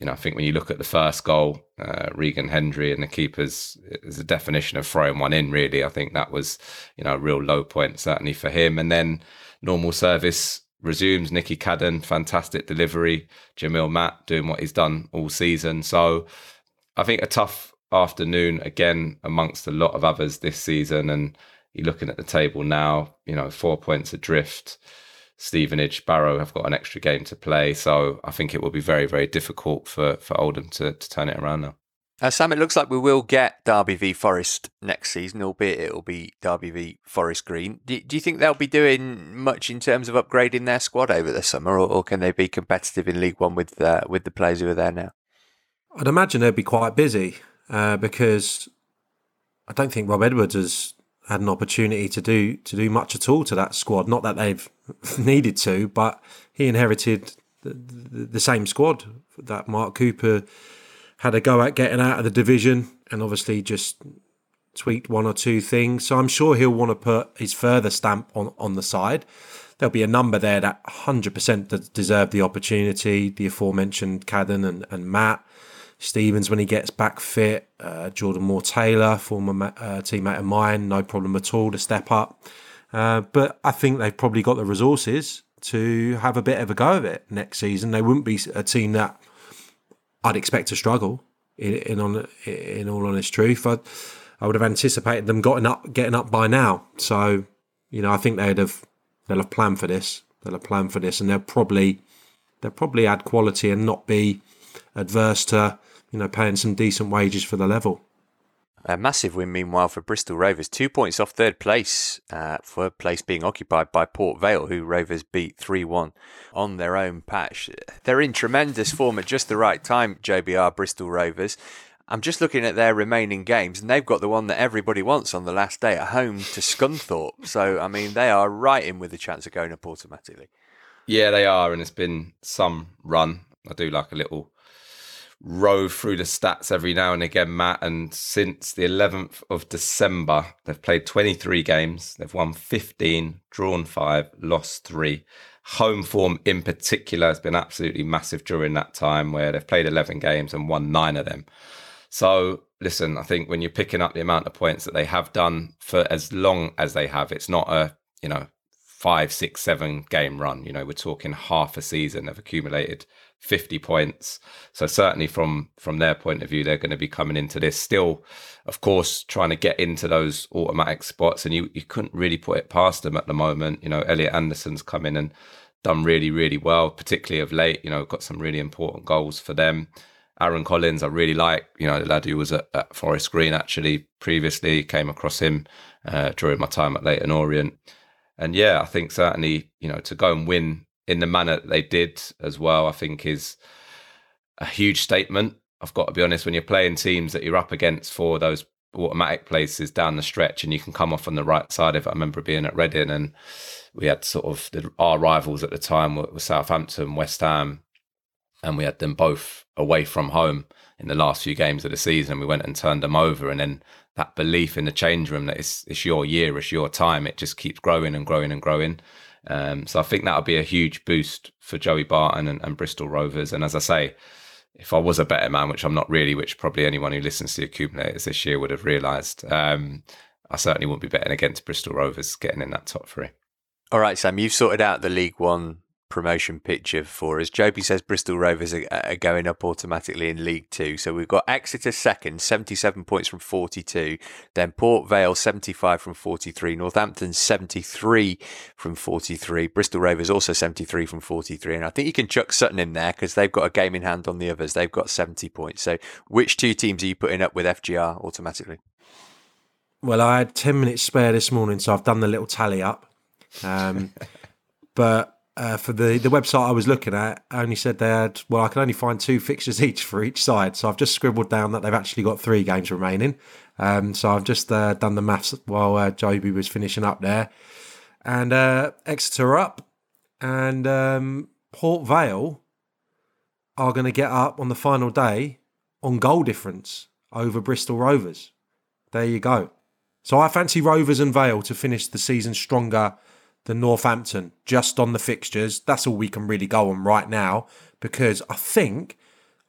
Speaker 4: you know, I think when you look at the first goal, uh, Regan Hendry and the keepers is a definition of throwing one in. Really, I think that was you know a real low point certainly for him. And then normal service resumes. Nicky Cadden, fantastic delivery. Jamille Matt doing what he's done all season. So I think a tough afternoon again amongst a lot of others this season. And you're looking at the table now, you know, four points adrift. Stevenage, Barrow have got an extra game to play. So I think it will be very, very difficult for, for Oldham to, to turn it around now.
Speaker 3: Uh, Sam, it looks like we will get Derby v Forest next season, albeit it will be Derby v Forest Green. Do, do, you think they'll be doing much in terms of upgrading their squad over the summer, or, or can they be competitive in League One with uh, with the players who are there now?
Speaker 5: I'd imagine they'd be quite busy uh, because I don't think Rob Edwards has had an opportunity to do to do much at all to that squad. Not that they've [laughs] needed to, but he inherited the, the, the same squad that Mark Cooper had a go at getting out of the division and obviously just tweaked one or two things. So I'm sure he'll want to put his further stamp on, on the side. There'll be a number there that 100% deserve the opportunity. The aforementioned Cadden and, and Matt. Stevens when he gets back fit. Uh, Jordan Moore Taylor, former uh, teammate of mine, no problem at all to step up. Uh, but I think they've probably got the resources to have a bit of a go of it next season. They wouldn't be a team that I'd expect to struggle. In, in on in all honest truth, I, I would have anticipated them getting up getting up by now. So you know, I think they'd have they'll have planned for this. They'll have planned for this, and they'll probably they'll probably add quality and not be adverse to you know paying some decent wages for the level.
Speaker 3: A massive win, meanwhile, for Bristol Rovers. Two points off third place, uh, third place being occupied by Port Vale, who Rovers beat 3 1 on their own patch. They're in tremendous form at just the right time, JBR Bristol Rovers. I'm just looking at their remaining games, and they've got the one that everybody wants on the last day at home to Scunthorpe. So, I mean, they are right in with the chance of going up automatically.
Speaker 4: Yeah, they are, and it's been some run. I do like a little rove through the stats every now and again, Matt. And since the 11th of December, they've played 23 games. They've won 15, drawn five, lost three. Home form in particular has been absolutely massive during that time where they've played 11 games and won nine of them. So, listen, I think when you're picking up the amount of points that they have done for as long as they have, it's not a, you know, five, six, seven game run. You know, we're talking half a season. They've accumulated 50 points. So certainly from from their point of view, they're going to be coming into this still, of course, trying to get into those automatic spots. And you, you couldn't really put it past them at the moment. You know, Elliot Anderson's come in and done really, really well, particularly of late, you know, got some really important goals for them. Aaron Collins, I really like, you know, the lad who was at, at Forest Green actually previously, came across him uh, during my time at Leyton Orient. And yeah, I think certainly, you know, to go and win in the manner that they did as well, I think is a huge statement. I've got to be honest, when you're playing teams that you're up against for those automatic places down the stretch and you can come off on the right side of it. I remember being at Reading and we had sort of the, our rivals at the time were, were Southampton, West Ham, and we had them both away from home in the last few games of the season. We went and turned them over, and then that belief in the change room that it's it's your year, it's your time. It just keeps growing and growing and growing. Um, so I think that'll be a huge boost for Joey Barton and, and, Bristol Rovers. And as I say, if I was a better man, which I'm not really, which probably anyone who listens to the accumulators this year would have realised, um, I certainly wouldn't be betting against Bristol Rovers getting in that top three.
Speaker 3: All right, Sam, you've sorted out the League One promotion picture for us. Joby says Bristol Rovers are, are, going up automatically in League Two. So we've got Exeter second, 77 points from 42. Then Port Vale, 75 from 43. Northampton, 73 from 43. Bristol Rovers also 73 from 43. And I think you can chuck Sutton in there because they've got a game in hand on the others. They've got 70 points. So which two teams are you putting up with FGR automatically?
Speaker 5: Well, I had 10 minutes spare this morning, so I've done the little tally up. Um, [laughs] but uh, for the, the website I was looking at, only said they had, well, I can only find two fixtures each for each side. So I've just scribbled down that they've actually got three games remaining. Um, so I've just uh, done the maths while uh, Joby was finishing up there. And uh, Exeter up and um, Port Vale are going to get up on the final day on goal difference over Bristol Rovers. There you go. So I fancy Rovers and Vale to finish the season stronger than Northampton just on the fixtures. That's all we can really go on right now because I think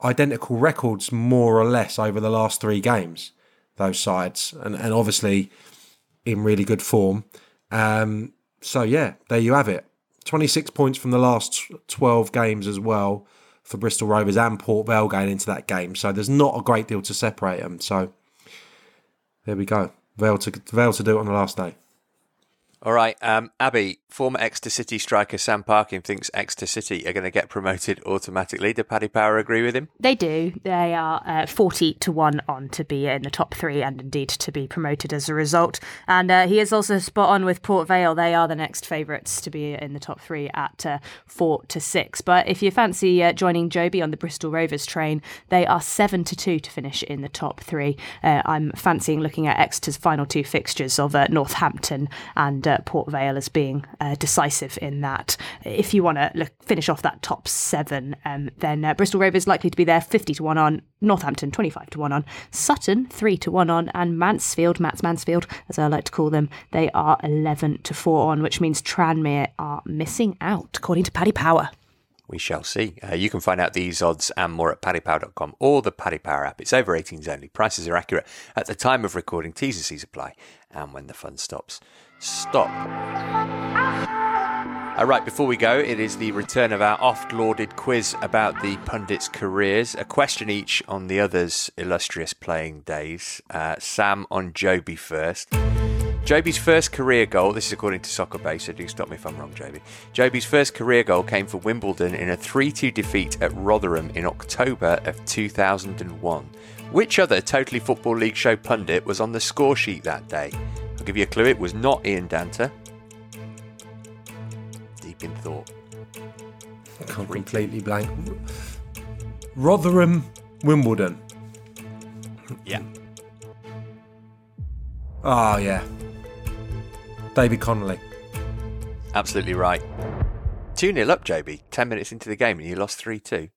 Speaker 5: identical records more or less over the last three games, those sides, and, and obviously in really good form. Um, so, yeah, there you have it. 26 points from the last 12 games as well for Bristol Rovers and Port Vale going into that game. So there's not a great deal to separate them. So there we go. Vale to, Vale to do it on the last day.
Speaker 3: All right, um, Abby, former Exeter City striker Sam Parkin thinks Exeter City are going to get promoted automatically. Do Paddy Power agree with him?
Speaker 6: They do. They are uh, 40 to 1 on to be in the top three and indeed to be promoted as a result. And uh, he is also spot on with Port Vale. They are the next favourites to be in the top three at uh, 4 to 6. But if you fancy uh, joining Joby on the Bristol Rovers train, they are 7 to 2 to finish in the top three. Uh, I'm fancying looking at Exeter's final two fixtures of uh, Northampton and uh, Port Vale as being uh, decisive in that. If you want to finish off that top seven, um, then uh, Bristol Rovers likely to be there 50 to 1 on, Northampton 25 to 1 on, Sutton 3 to 1 on, and Mansfield, Mats Mansfield, as I like to call them, they are 11 to 4 on, which means Tranmere are missing out, according to Paddy Power.
Speaker 3: We shall see. Uh, you can find out these odds and more at paddypower.com or the Paddy Power app. It's over 18s only. Prices are accurate at the time of recording. T's and C's apply. And when the fun stops stop. Uh, right, before we go, it is the return of our oft lauded quiz about the pundits' careers. A question each on the other's illustrious playing days. Uh, Sam on Joby first. Joby's first career goal, this is according to Soccer Base, so do stop me if I'm wrong, Joby. Joby's first career goal came for Wimbledon in a 3 2 defeat at Rotherham in October of 2001. Which other Totally Football League show pundit was on the score sheet that day? Give you a clue, it was not Ian Danter. Deep in thought.
Speaker 5: I can't completely blank. Rotherham, Wimbledon.
Speaker 3: Yeah.
Speaker 5: Oh, yeah. David Connolly.
Speaker 3: Absolutely right. 2 0 up, Joby. 10 minutes into the game and you lost 3 2.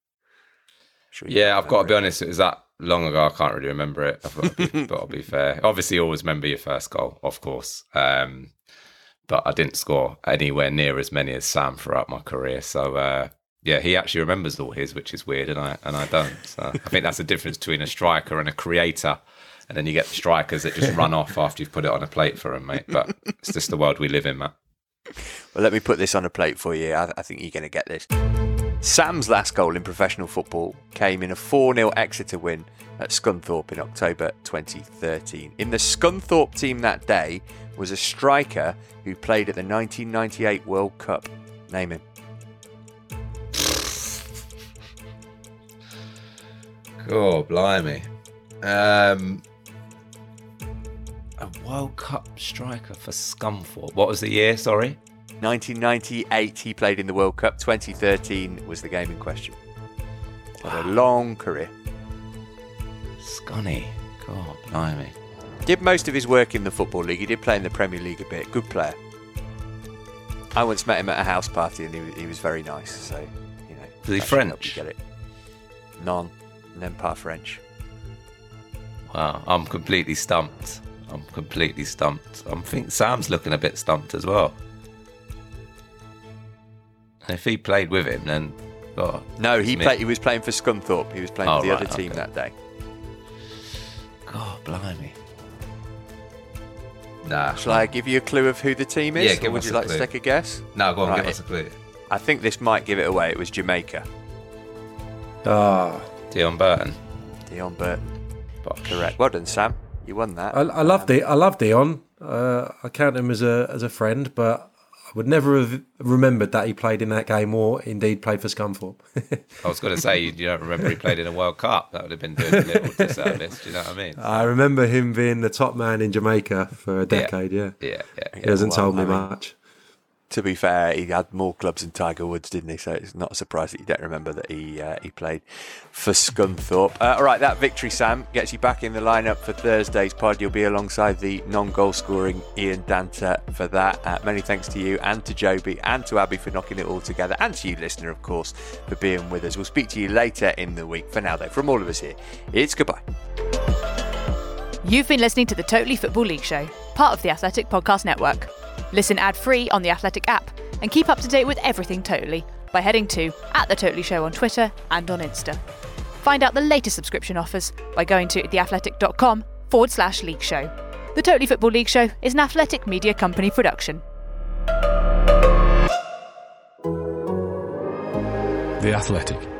Speaker 4: Sure yeah, I've got to be honest, it was that long ago. I can't really remember it. To be, [laughs] but I'll be fair. Obviously, always remember your first goal, of course. Um, but I didn't score anywhere near as many as Sam throughout my career. So uh, yeah, he actually remembers all his, which is weird, and I and I don't. So I think that's the difference between a striker and a creator. And then you get the strikers that just run off after you've put it on a plate for them, mate. But it's just the world we live in, Matt.
Speaker 3: Well, let me put this on a plate for you. I, I think you're going to get this. Sam's last goal in professional football came in a 4 0 Exeter win at Scunthorpe in October 2013. In the Scunthorpe team that day was a striker who played at the 1998 World Cup. Name him.
Speaker 4: Oh, blimey. Um, a World Cup striker for Scunthorpe. What was the year, sorry?
Speaker 3: 1998, he played in the World Cup. 2013 was the game in question. Had a long career.
Speaker 4: Scunny. God, blimey.
Speaker 3: Did most of his work in the Football League. He did play in the Premier League a bit. Good player. I once met him at a house party and he, was, he was very nice. So, you know.
Speaker 4: Was he French?
Speaker 3: Get it? Non. Nem French.
Speaker 4: Wow, I'm completely stumped. I'm completely stumped. I think Sam's looking a bit stumped as well. If he played with him, then God.
Speaker 3: No, he played. He was playing for Scunthorpe. He was playing oh, for the right, other team okay. that day.
Speaker 4: God, blimey.
Speaker 3: Nah. Shall I give you a clue of who the team is?
Speaker 4: Yeah, give
Speaker 3: or would
Speaker 4: us
Speaker 3: you like
Speaker 4: clue.
Speaker 3: to take a guess?
Speaker 4: No, go on, right. give us a clue.
Speaker 3: I think this might give it away. It was Jamaica.
Speaker 5: Ah,
Speaker 4: oh. Deon Burton.
Speaker 3: Deon Burton. Bosh. Correct. Well done, Sam. You won that.
Speaker 5: I, I love um, the I love Deon. Uh, I count him as a as a friend, but I would never have remembered that he played in that game or indeed played for Scunthorpe. [laughs]
Speaker 4: I was going to say, you, don't remember he played in a World Cup. That would have been doing a little disservice. Do you know what I mean?
Speaker 5: I remember him being the top man in Jamaica for a decade,
Speaker 4: yeah. Yeah, yeah. yeah.
Speaker 5: He hasn't well, told me I mean, much
Speaker 3: to be fair, he had more clubs than Tiger Woods, didn't he? So it's not a surprise that you don't remember that he uh, he played for Scunthorpe. Uh, all right, that victory, Sam, gets you back in the lineup for Thursday's pod. You'll be alongside the non-goal scoring Ian Danter for that. Uh, many thanks to you and to Joby and to Abby for knocking it all together, and to you, listener, of course, for being with us. We'll speak to you later in the week. For now, though, from all of us here, it's goodbye.
Speaker 6: You've been listening to the Totally Football League Show, part of the Athletic Podcast Network. Listen ad free on the Athletic app and keep up to date with everything Totally by heading to at The Totally Show on Twitter and on Insta. Find out the latest subscription offers by going to theathletic.com forward slash league show. The Totally Football League Show is an athletic media company production.
Speaker 12: The Athletic.